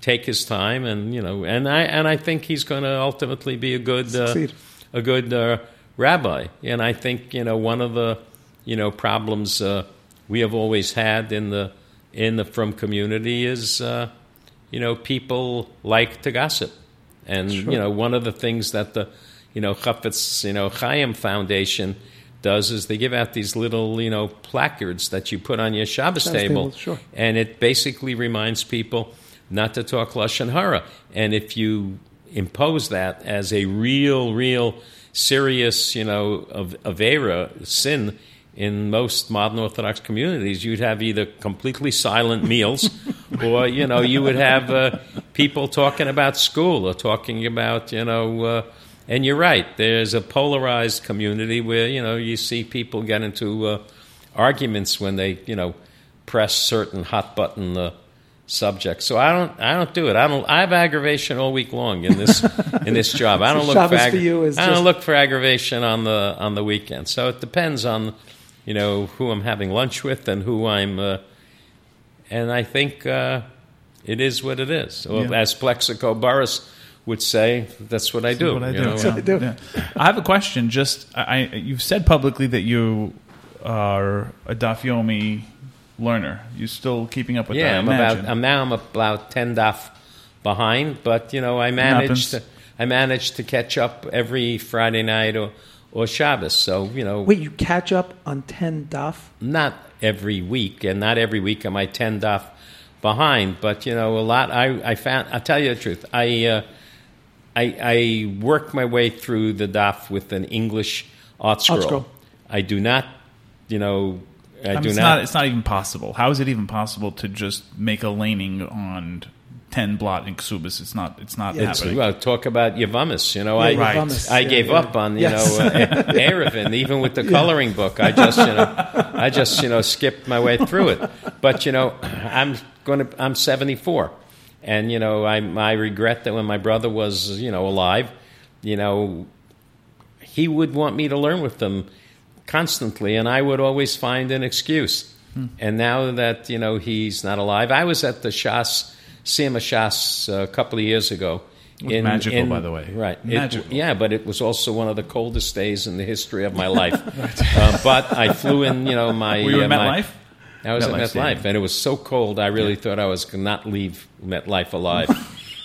take his time, and you know, and I and I think he's going to ultimately be a good, uh, a good uh, rabbi. And I think you know one of the, you know, problems uh, we have always had in the in the frum community is, uh, you know, people like to gossip, and Sure. you know, one of the things that the, you know, Chafetz, you know, Chaim Foundation does is they give out these little, you know, placards that you put on your Shabbos, Shabbos table, table, sure. and it basically reminds people not to talk lashon hara. And if you impose that as a real, real serious, you know, of avera sin in most modern Orthodox communities, you'd have either completely silent meals, or you know, you would have uh, people talking about school or talking about, you know. Uh, and you're right. There's a polarized community where you know you see people get into uh, arguments when they, you know, press certain hot button uh, subjects. So I don't, I don't do it. I don't. I have aggravation all week long in this in this job. I don't So look for, for you is I don't just- look for aggravation on the on the weekend. So it depends on, you know, who I'm having lunch with and who I'm. Uh, and I think uh, it is what it is. Well, Yeah. As Plaxico Burress would say, that's what I do. what I you do. know? what I do. Yeah. I have a question. Just I, I- you've said publicly that you are a Daf Yomi learner. You still keeping up with that? Yeah, I I'm about. I'm now. I'm about ten daf behind, but you know, I managed. To. I managed to catch up every Friday night or or Shabbos. So you know, Wait, you catch up on 10 daf? not every week, and not every week am I ten daf behind, but you know, a lot. I I found. I'll tell you the truth. I. Uh, I, I worked my way through the daf with an English ArtScroll. scroll. I do not, you know, I, I mean, do it's not. not. It's not even possible. How is it even possible to just make a laning on ten blot in Ksubis? It's not. It's not It's, happening. well, talk about Yavamis. You know, Yeah, I Right. Yavamis. I Yeah, gave yeah. up on you Yes. know uh, Erevin, even with the coloring book. I just you know I just you know skipped my way through it. But you know I'm going to I'm 74, and you know I I regret that when my brother was you know alive, you know he would want me to learn with them constantly, and I would always find an excuse. And now that you know he's not alive, I was at the Shas Siyum HaShas uh, a couple of years ago. was magical, by the way. Right. It- Magical. yeah, but it was also one of the coldest days in the history of my life. uh, but I flew in, you know, my. Were you in uh, my- MetLife? I was MetLife at. MetLife, and it was so cold. I really thought I was going to not leave MetLife alive.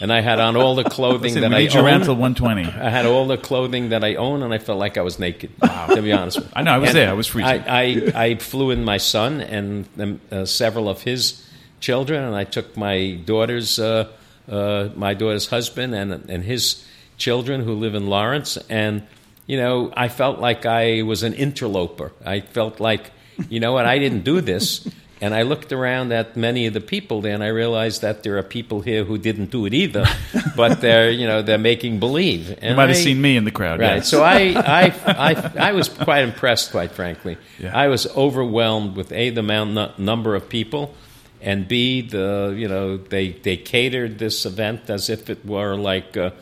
and I had on all the clothing Listen, that I need you around own. one twenty. I had all the clothing that I own, and I felt like I was naked. Wow. To be honest with you, I know, I was And there. I was freezing. I, I, I flew in my son and um, uh, several of his children, and I took my daughter's uh, uh, my daughter's husband and and his children who live in Lawrence, and you know I felt like I was an interloper. I felt like you know what I didn't do this. And I looked around at many of the people there, and I realized that there are people here who didn't do it either, but they're you know they're making believe. And You might have seen me in the crowd. Right. yes. So I, I, I, I was quite impressed, quite frankly. Yeah. I was overwhelmed with a the amount, nu- number of people, and b the you know they they catered this event as if it were like a,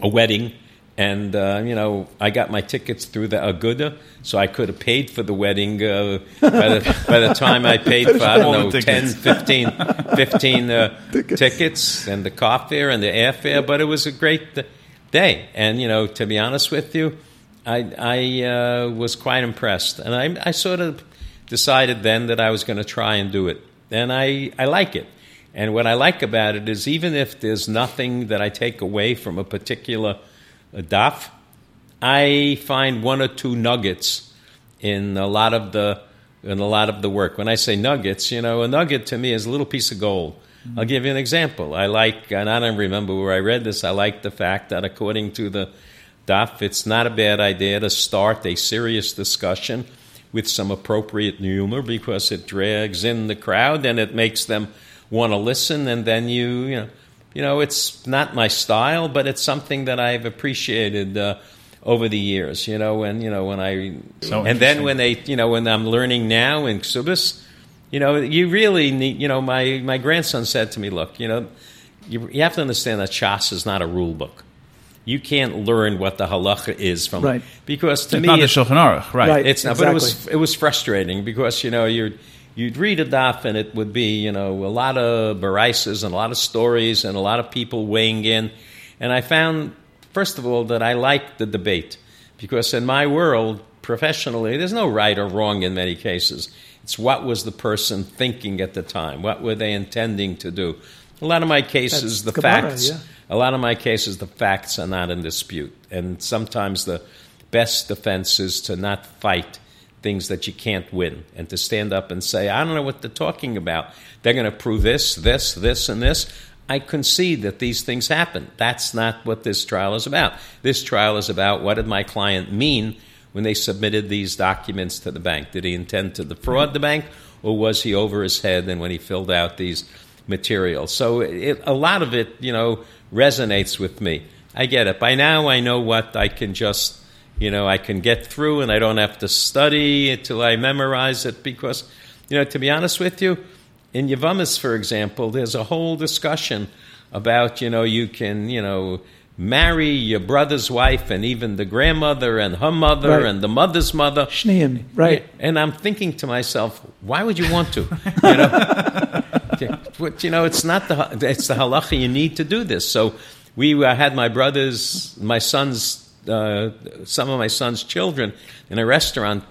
a wedding. And uh, you know, I got my tickets through the Aguda, so I could have paid for the wedding uh, by, the, by the time I paid for I don't know 10, tickets. 15, 15 uh, tickets and the car fare and the airfare. But it was a great day, and you know, to be honest with you, I I uh, was quite impressed, and I I sort of decided then that I was going to try and do it, and I I like it. And what I like about it is even if there's nothing that I take away from a particular uh, daf, I find one or two nuggets in a lot of the in a lot of the work. When I say nuggets, you know, a nugget to me is a little piece of gold. I'll give you an example. I like, and I don't remember where I read this. I like the fact that according to the daf, it's not a bad idea to start a serious discussion with some appropriate humor because it drags in the crowd and it makes them want to listen, and then you, you know, you know, it's not my style, but it's something that I've appreciated uh, over the years. You know, when you know when I So and then when they, you know, when I'm learning now in Ksubis, you know, you really need. You know, my my grandson said to me, "Look, you know, you, you have to understand that Shas is not a rule book. You can't learn what the halacha is from Right. because to it's me not the Shulchan Aruch, right? Right. it's not, but it was it was frustrating because you know you'd you'd read a daf and it would be you know a lot of barises and a lot of stories and a lot of people weighing in, and I found first of all that I liked the debate because in my world professionally there's no right or wrong in many cases. It's what was the person thinking at the time? What were they intending to do? A lot of my cases, That's the Gemara, facts. yeah. A lot of my cases, the facts are not in dispute, and sometimes the best defense is to not fight things that you can't win and to stand up and say, I don't know what they're talking about. They're going to prove this, this, this, and this. I concede that these things happen. That's not what this trial is about. This trial is about what did my client mean when they submitted these documents to the bank? Did he intend to defraud the bank, or was he over his head and when he filled out these materials? So it, a lot of it, you know, resonates with me. I get it. By now, I know what I can just you know, I can get through and I don't have to study until I memorize it because, you know, to be honest with you, in Yavamis, for example, there's a whole discussion about, you know, you can, you know, marry your brother's wife and even the grandmother and her mother Right. and the mother's mother. Shneim, right? And I'm thinking to myself, why would you want to? You know, but you know, it's not the it's the halacha. You need to do this. So we uh, had my brothers, my sons, uh, some of my son's children in a restaurant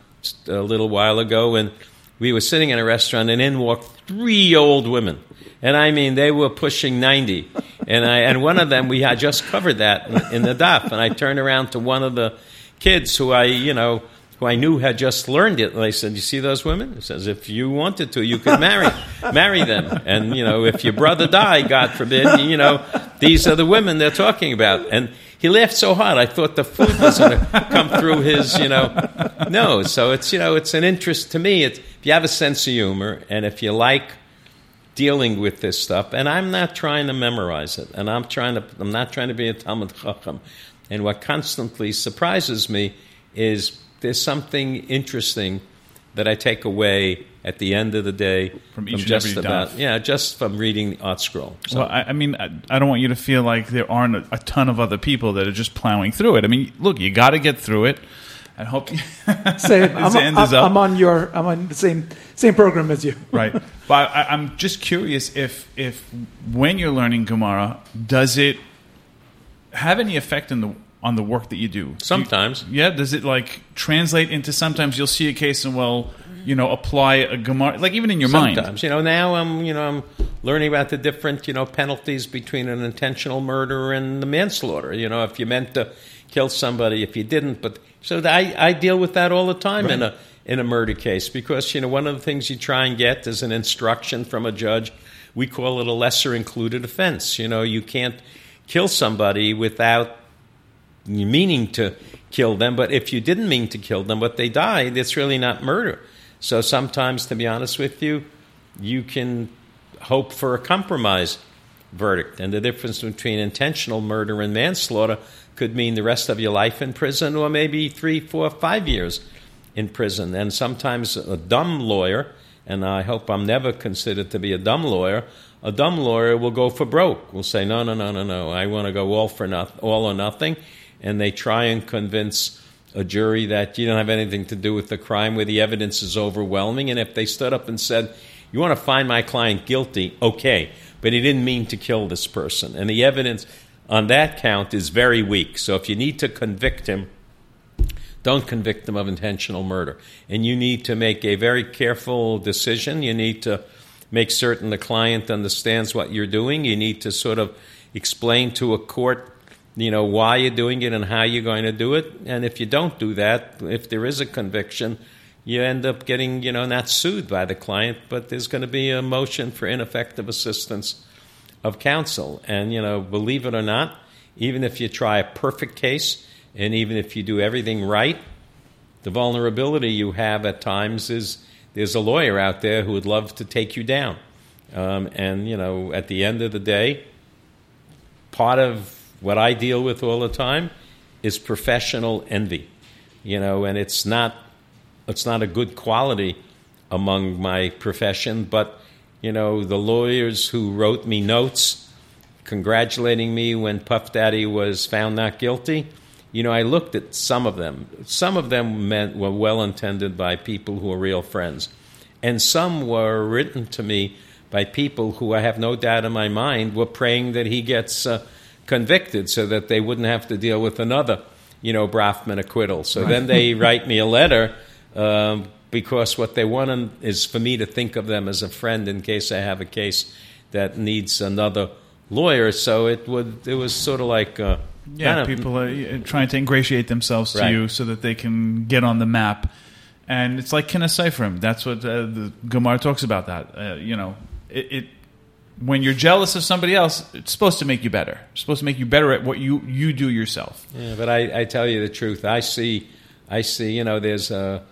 a little while ago, and we were sitting in a restaurant, and in walked three old women, and I mean they were pushing ninety, and I and one of them we had just covered that in, in the daf, and I turned around to one of the kids who I you know who I knew had just learned it. And I said, "You see those women?" He says, "If you wanted to, you could marry marry them. And you know, if your brother died, God forbid, you know, these are the women they're talking about." And he laughed so hard, I thought the food was going to come through his, you know, nose. So it's you know, it's an interest to me. It's, if you have a sense of humor and if you like dealing with this stuff, and I'm not trying to memorize it, and I'm trying to, I'm not trying to be a Talmid Chacham. And what constantly surprises me is there's something interesting that I take away at the end of the day From each and just every about daf. yeah, just from reading the ArtScroll. So, Well, I, I mean, I, I don't want you to feel like there aren't a, a ton of other people that are just plowing through it. I mean, look, you got to get through it. I hope you, Same. his I'm, end I'm, is up. I'm on your. I'm on the same same program as you. right. But I, I'm just curious if if when you're learning Gemara, does it have any effect in the on the work that you do? Sometimes. Do you- yeah. Does it like translate into sometimes you'll see a case and well, you know, apply a Gemara like even in your mind. Sometimes, you know, now I'm, you know, I'm learning about the different, you know, penalties between an intentional murder and the manslaughter. You know, if you meant to kill somebody, if you didn't, but so I, I deal with that all the time in a in a murder case because you know one of the things you try and get is an instruction from a judge. We call it a lesser included offense. You know, you can't kill somebody without meaning to kill them, but if you didn't mean to kill them, but they died, it's really not murder. So sometimes, to be honest with you, you can hope for a compromise verdict. And the difference between intentional murder and manslaughter could mean the rest of your life in prison or maybe three, four, five years in prison. And sometimes a dumb lawyer, and I hope I'm never considered to be a dumb lawyer, a dumb lawyer will go for broke. Will say, no, no, no, no, no, I want to go all for nothing, all or nothing. And they try and convince a jury that you don't have anything to do with the crime where the evidence is overwhelming. And if they stood up and said, you want to find my client guilty, okay, but he didn't mean to kill this person. And the evidence on that count is very weak. So if you need to convict him, don't convict him of intentional murder. And you need to make a very careful decision. You need to make certain the client understands what you're doing. You need to sort of explain to a court, you know, why you're doing it and how you're going to do it. And if you don't do that, if there is a conviction, you end up getting, you know, not sued by the client, but there's going to be a motion for ineffective assistance of counsel. And, you know, believe it or not, even if you try a perfect case and even if you do everything right, the vulnerability you have at times is there's a lawyer out there who would love to take you down. Um, and, you know, at the end of the day, part of what I deal with all the time is professional envy. You know, and it's not it's not a good quality among my profession, but you know, the lawyers who wrote me notes congratulating me when Puff Daddy was found not guilty, you know, I looked at some of them. Some of them meant were well intended by people who are real friends. And some were written to me by people who I have no doubt in my mind were praying that he gets uh, convicted so that they wouldn't have to deal with another, you know, Brafman acquittal. So then they write me a letter um, because what they want is for me to think of them as a friend in case I have a case that needs another lawyer. So it would it was sort of like uh, Yeah, people are uh, trying to ingratiate themselves to Right. you so that they can get on the map. And it's like Kinas Sofrim. That's what uh, the Gemara talks about. That uh, you know, it, it when you're jealous of somebody else, it's supposed to make you better. It's supposed to make you better at what you you do yourself. Yeah, but I, I tell you the truth. I see, I see. You know, there's a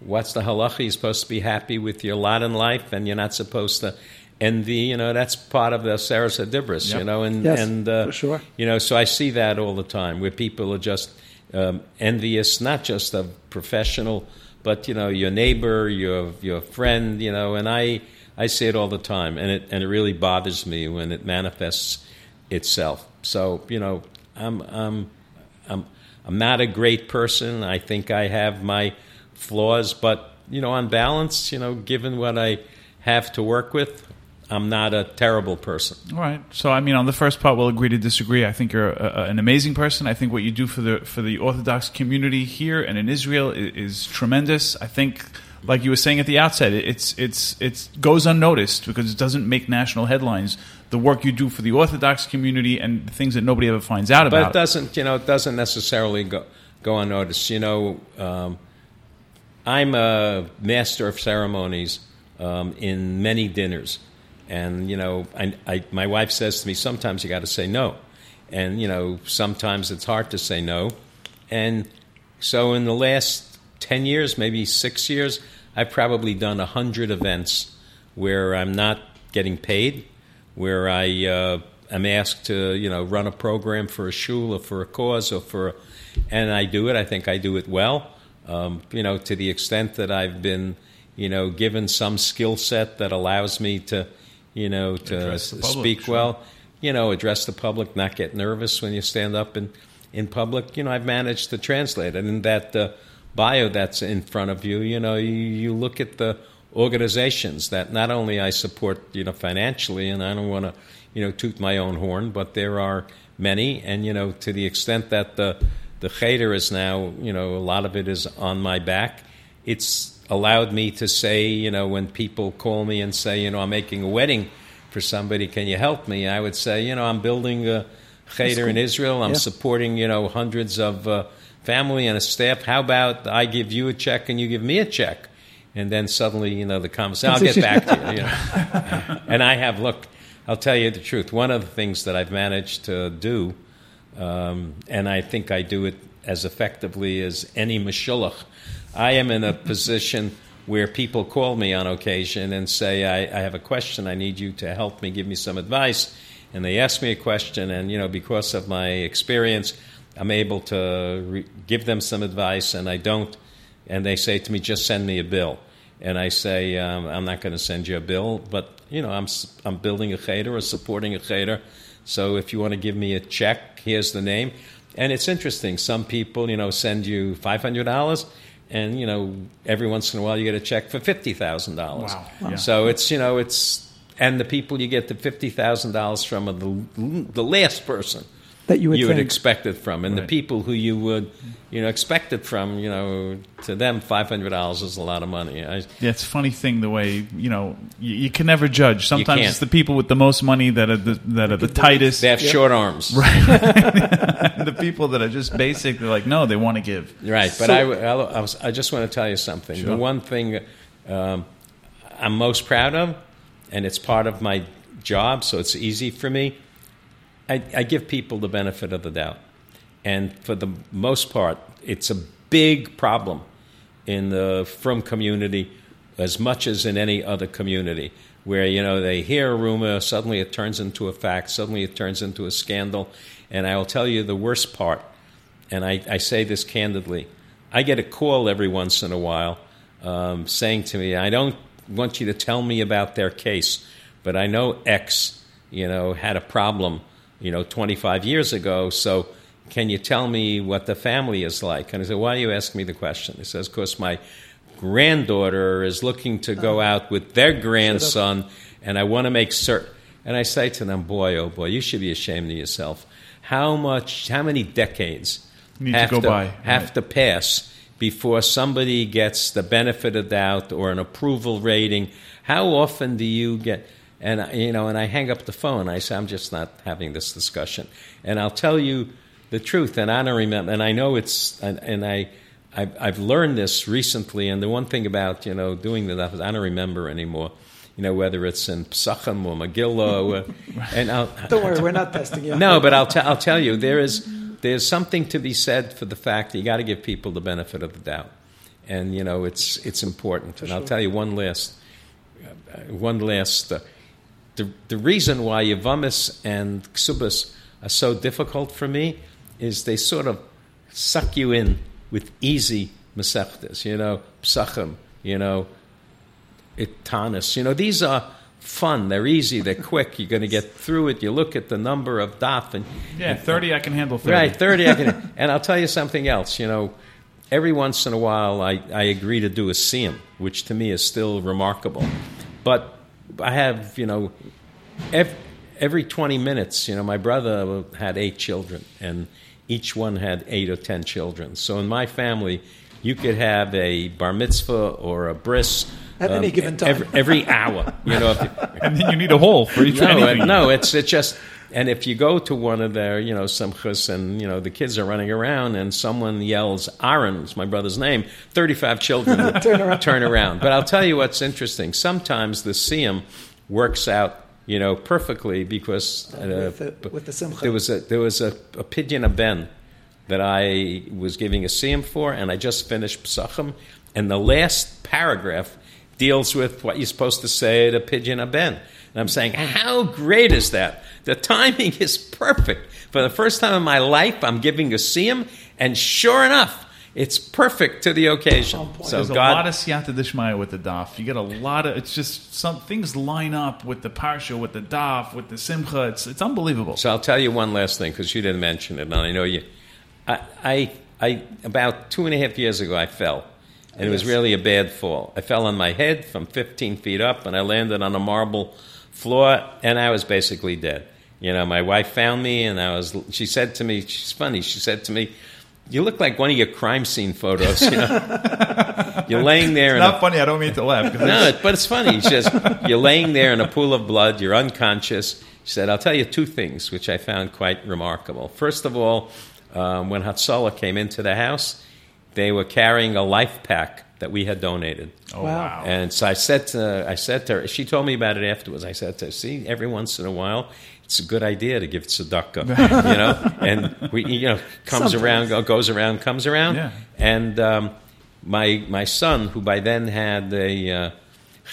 what's the halacha? You're supposed to be happy with your lot in life, and you're not supposed to envy. You know, that's part of the Aseres Hadibros. You know, and Yes, and uh, for sure. you know, so I see that all the time where people are just um, envious, not just of professional, but you know, your neighbor, your your friend. You know, and I I see it all the time, and it and it really bothers me when it manifests itself. So you know, I'm I'm I'm I'm not a great person. I think I have my flaws, but you know, on balance, you know, given what I have to work with, I'm not a terrible person. All right. So, I mean, on the first part, we'll agree to disagree. I think you're a, a- an amazing person. I think what you do for the for the Orthodox community here and in Israel is, is tremendous. I think, like you were saying at the outset, it- it's it's it goes unnoticed because it doesn't make national headlines. The work you do for the Orthodox community and things that nobody ever finds out But about. it doesn't, you know, it doesn't necessarily go go unnoticed. You know, um, I'm a master of ceremonies um, in many dinners, and you know, I, I, my wife says to me, sometimes you got to say no, and you know, sometimes it's hard to say no, and so in the last ten years, maybe six years, I've probably done a hundred events where I'm not getting paid, where I uh, am asked to, you know, run a program for a shul or for a cause or for, a, and I do it. I think I do it well. Um, you know, to the extent that I've been, you know, given some skill set that allows me to, you know, to Address the s- public, speak sure. well, you know, address the public, not get nervous when you stand up in, in public. You know, I've managed to translate it. And that uh, bio that's in front of you, you know, you, you look at the organizations that not only I support, you know, financially, and I don't want to, you know, toot my own horn, but there are many. And, you know, to the extent that the, the cheder is now, you know, a lot of it is on my back. It's allowed me to say, you know, when people call me and say, you know, I'm making a wedding for somebody, can you help me? I would say, you know, I'm building a cheder in Israel. I'm Yeah. supporting, you know, hundreds of uh, family and a staff. How about I give you a check and you give me a check? And then suddenly, you know, the conversation, I'll get back to you. you know. and I have, look, I'll tell you the truth. One of the things that I've managed to do, um, and I think I do it as effectively as any mashulach, I am in a position where people call me on occasion and say, I, I have a question, I need you to help me, give me some advice. And they ask me a question, and, you know, because of my experience, I'm able to re- give them some advice, and I don't. And they say to me, just send me a bill. And I say, um, I'm not going to send you a bill, but, you know, I'm, s- I'm building a cheder or supporting a cheder. So if you want to give me a check, here's the name. And it's interesting. Some people, you know, send you $500, and, you know, every once in a while you get a check for $50,000. Wow. Yeah. So it's, you know, it's, and the people you get the $50,000 from are the, the last person That you would you would expect it from. And the people who you would, you know, expect it from, you know, to them, $500 is a lot of money. I, Yeah, it's a funny thing the way you know you, you can never judge. Sometimes it's the people with the most money that are the, that are the tightest. they have short arms. Right? the people that are just basically like no, they want to give. Right, but So- I, I, I was- I just want to tell you something. Sure. The one thing um, I'm most proud of, and it's part of my job, so it's easy for me. I, I give people the benefit of the doubt, and for the most part, it's a big problem in the frum community as much as in any other community where you know they hear a rumor suddenly it turns into a fact suddenly it turns into a scandal and i will tell you the worst part and I, I say this candidly. I get a call every once in a while um, saying to me, I don't want you to tell me about their case, but I know X, you know, had a problem, you know, 25 years ago, so can you tell me what the family is like? And I said, why are you asking me the question? He says, because my granddaughter is looking to go oh. out with their grandson, and I want to make certain. And I say to them, boy, oh boy, you should be ashamed of yourself. How much, how many decades Need to have go by, have right. to pass before somebody gets the benefit of doubt or an approval rating? How often do you get? And I- you know, and I hang up the phone. I say, I'm just not having this discussion. And I'll tell you the truth. And I don't remember. And I know it's. And, and I, I've, I've learned this recently. And the one thing about you know doing that is I don't remember anymore. You know, whether it's in Psachim or Megillah, or, and I'll, Don't worry, we're not testing you. no, but I'll, t- I'll tell you, there is there's something to be said for the fact that you got to give people the benefit of the doubt, and you know it's it's important. and I'll tell you one last uh, one last. Uh, the, the reason why Yavamis and Ksubas are so difficult for me is they sort of suck you in with easy Masechtas, you know, Psachim, you know, Itanis. You know, these are fun. They're easy. They're quick. You're going to get through it. You look at the number of daf and Yeah, 30, I can handle 30. right thirty. I can, and I'll tell you something else. You know, every once in a while, I, I agree to do a siyum, which to me is still remarkable. But I have you know, every, every twenty minutes, you know, my brother had eight children, and each one had eight or ten children. So in my family, you could have a bar mitzvah or a bris. At um, any given time. every, every hour, you know. If you, And then you need a hole for each no, anything. no, it's it's just. And if you go to one of their, you know, simchas, and you know the kids are running around, and someone yells "Aaron," is my brother's name. Thirty-five children Turn around. turn around. But I'll tell you what's interesting. Sometimes the siyum works out, you know, perfectly because uh, With the- with the simcha. there was a there was a, a pidyon of ben that I was giving a siyum for, and I just finished psachim, and the last paragraph deals with what you're supposed to say at a pidyon of ben. And I'm saying, how great is that? The timing is perfect. For the first time in my life, I'm giving a siyum, and sure enough, it's perfect to the occasion. On point. So There's a God, lot of siyata dishmaya with the daf. You get a lot of. It's just some things line up with the parsha, with the daf, with the simcha. It's it's unbelievable. So I'll tell you one last thing because you didn't mention it, and I know you. I, I, I about two and a half years ago, I fell, and it was really a bad fall. I fell on my head from 15 feet up, and I landed on a marble floor, and I was basically dead. You know, my wife found me, and I was. She said to me, "She's funny." She said to me. You look like one of your crime scene photos. You know, you're laying there. a Not funny. I don't mean to laugh. no, but it's funny. She says, You're laying there in a pool of blood, you're unconscious. She said, I'll tell you two things which I found quite remarkable. First of all, um, when Hatzalah came into the house, they were carrying a LifePak that we had donated. Oh, Wow. wow. And so I said to I said to her, she told me about it afterwards. I said to her, see, every once in a while, it's a good idea to give tzedakah, you know. And we, you know, comes Sometimes. around, goes around, comes around. Yeah. And um, my my son, who by then had a uh,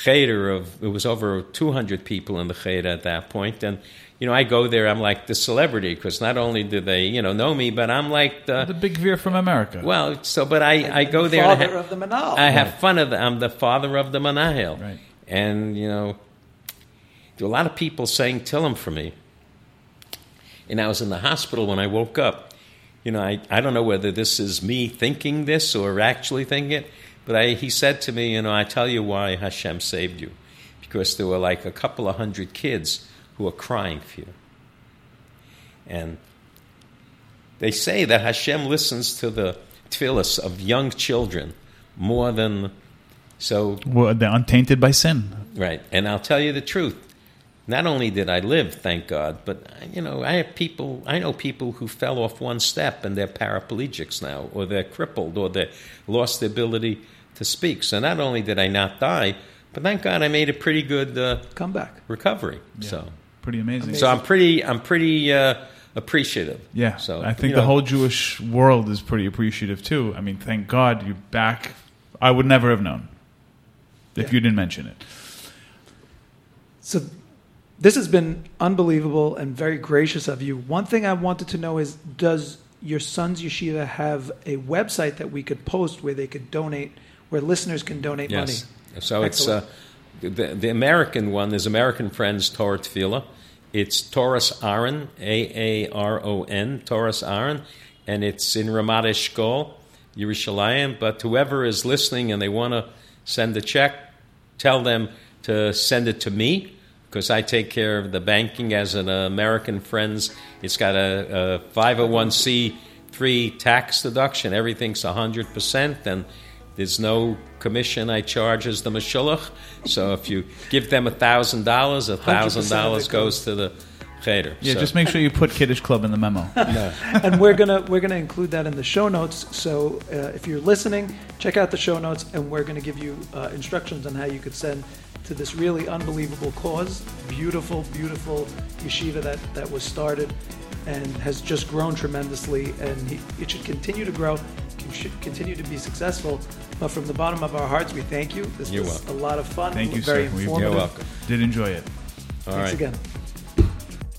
cheder of it was over 200 people in the cheder at that point, and you know, I go there, I'm like the celebrity because not only do they you know know me, but I'm like the the big veer from America. well, so but I, I go there. and I Father of the Manal. I have fun of the, I'm the father of the Menahel. Right. And, you know, there were a lot of people saying Tehillim for me. And I was in the hospital when I woke up. You know, I, I don't know whether this is me thinking this or actually thinking it, but I, he said to me, you know, I tell you why Hashem saved you. Because there were like a couple of hundred kids who were crying for you. And they say that Hashem listens to the tefillahs of young children more than so. Well, they're untainted by sin. Right, and I'll tell you the truth. Not only did I live, thank God, but you know, I have people. I know people who fell off one step and they're paraplegics now, or they're crippled, or they lost the ability to speak. So not only did I not die, but thank God I made a pretty good uh, Come back. recovery. So, Pretty amazing. so I'm pretty. I'm pretty uh, appreciative. Yeah, So I think the know, whole Jewish world is pretty appreciative too. I mean, thank God you're back. I would never have known if Yeah. you didn't mention it. So this has been unbelievable and very gracious of you. One thing I wanted to know is does your son's yeshiva have a website that we could post where they could donate, where listeners can donate Yes. money? So it's uh, the, the American one is American Friends Torah Tefillah. It's Toras Aaron, A A R O N, Toras Aaron, and it's in Ramat Eshkol, Yerushalayim. But whoever is listening and they want to send a check, tell them to send it to me because I take care of the banking as an American Friends. It's got a, a 501c3 tax deduction. Everything's 100%, and there's no commission I charge as the Meshulach. So if you give them $1,000, $1,000 goes to the cheder. Yeah, So- just make sure you put Kiddush Club in the memo. and we're gonna we're gonna include that in the show notes. So uh, if you're listening, check out the show notes, and we're gonna give you uh, instructions on how you could send to this really unbelievable cause. Beautiful, beautiful yeshiva that that was started and has just grown tremendously, and he, it should continue to grow. It should continue to be successful. But from the bottom of our hearts, we thank you. This You're was welcome. a lot of fun. Thank you, very sir. We- informative. You're welcome. Did enjoy it. All Thanks right. again.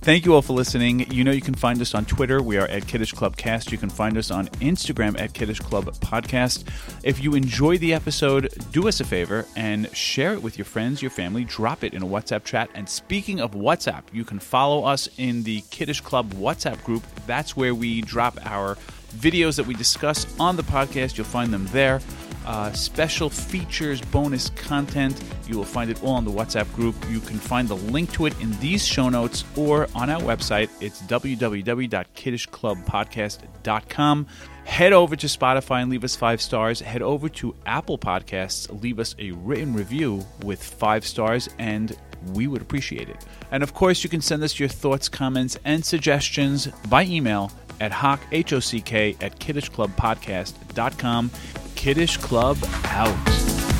Thank you all for listening. You know you can find us on Twitter. We are at Kiddush Club Cast. You can find us on Instagram at Kiddush Club Podcast. If you enjoy the episode, do us a favor and share it with your friends, your family. Drop it in a WhatsApp chat. And speaking of WhatsApp, you can follow us in the Kiddush Club WhatsApp group. That's where we drop our videos that we discuss on the podcast. You'll find them there. Uh, special features, bonus content. You will find it all on the WhatsApp group. You can find the link to it in these show notes or on our website. It's www.kiddushclubpodcast.com. Head over to Spotify and leave us five stars. Head over to Apple Podcasts, leave us a written review with five stars, and we would appreciate it. And of course, you can send us your thoughts, comments, and suggestions by email at hock, H-O-C-K, at kiddushclubpodcast.com. Kiddush Club out.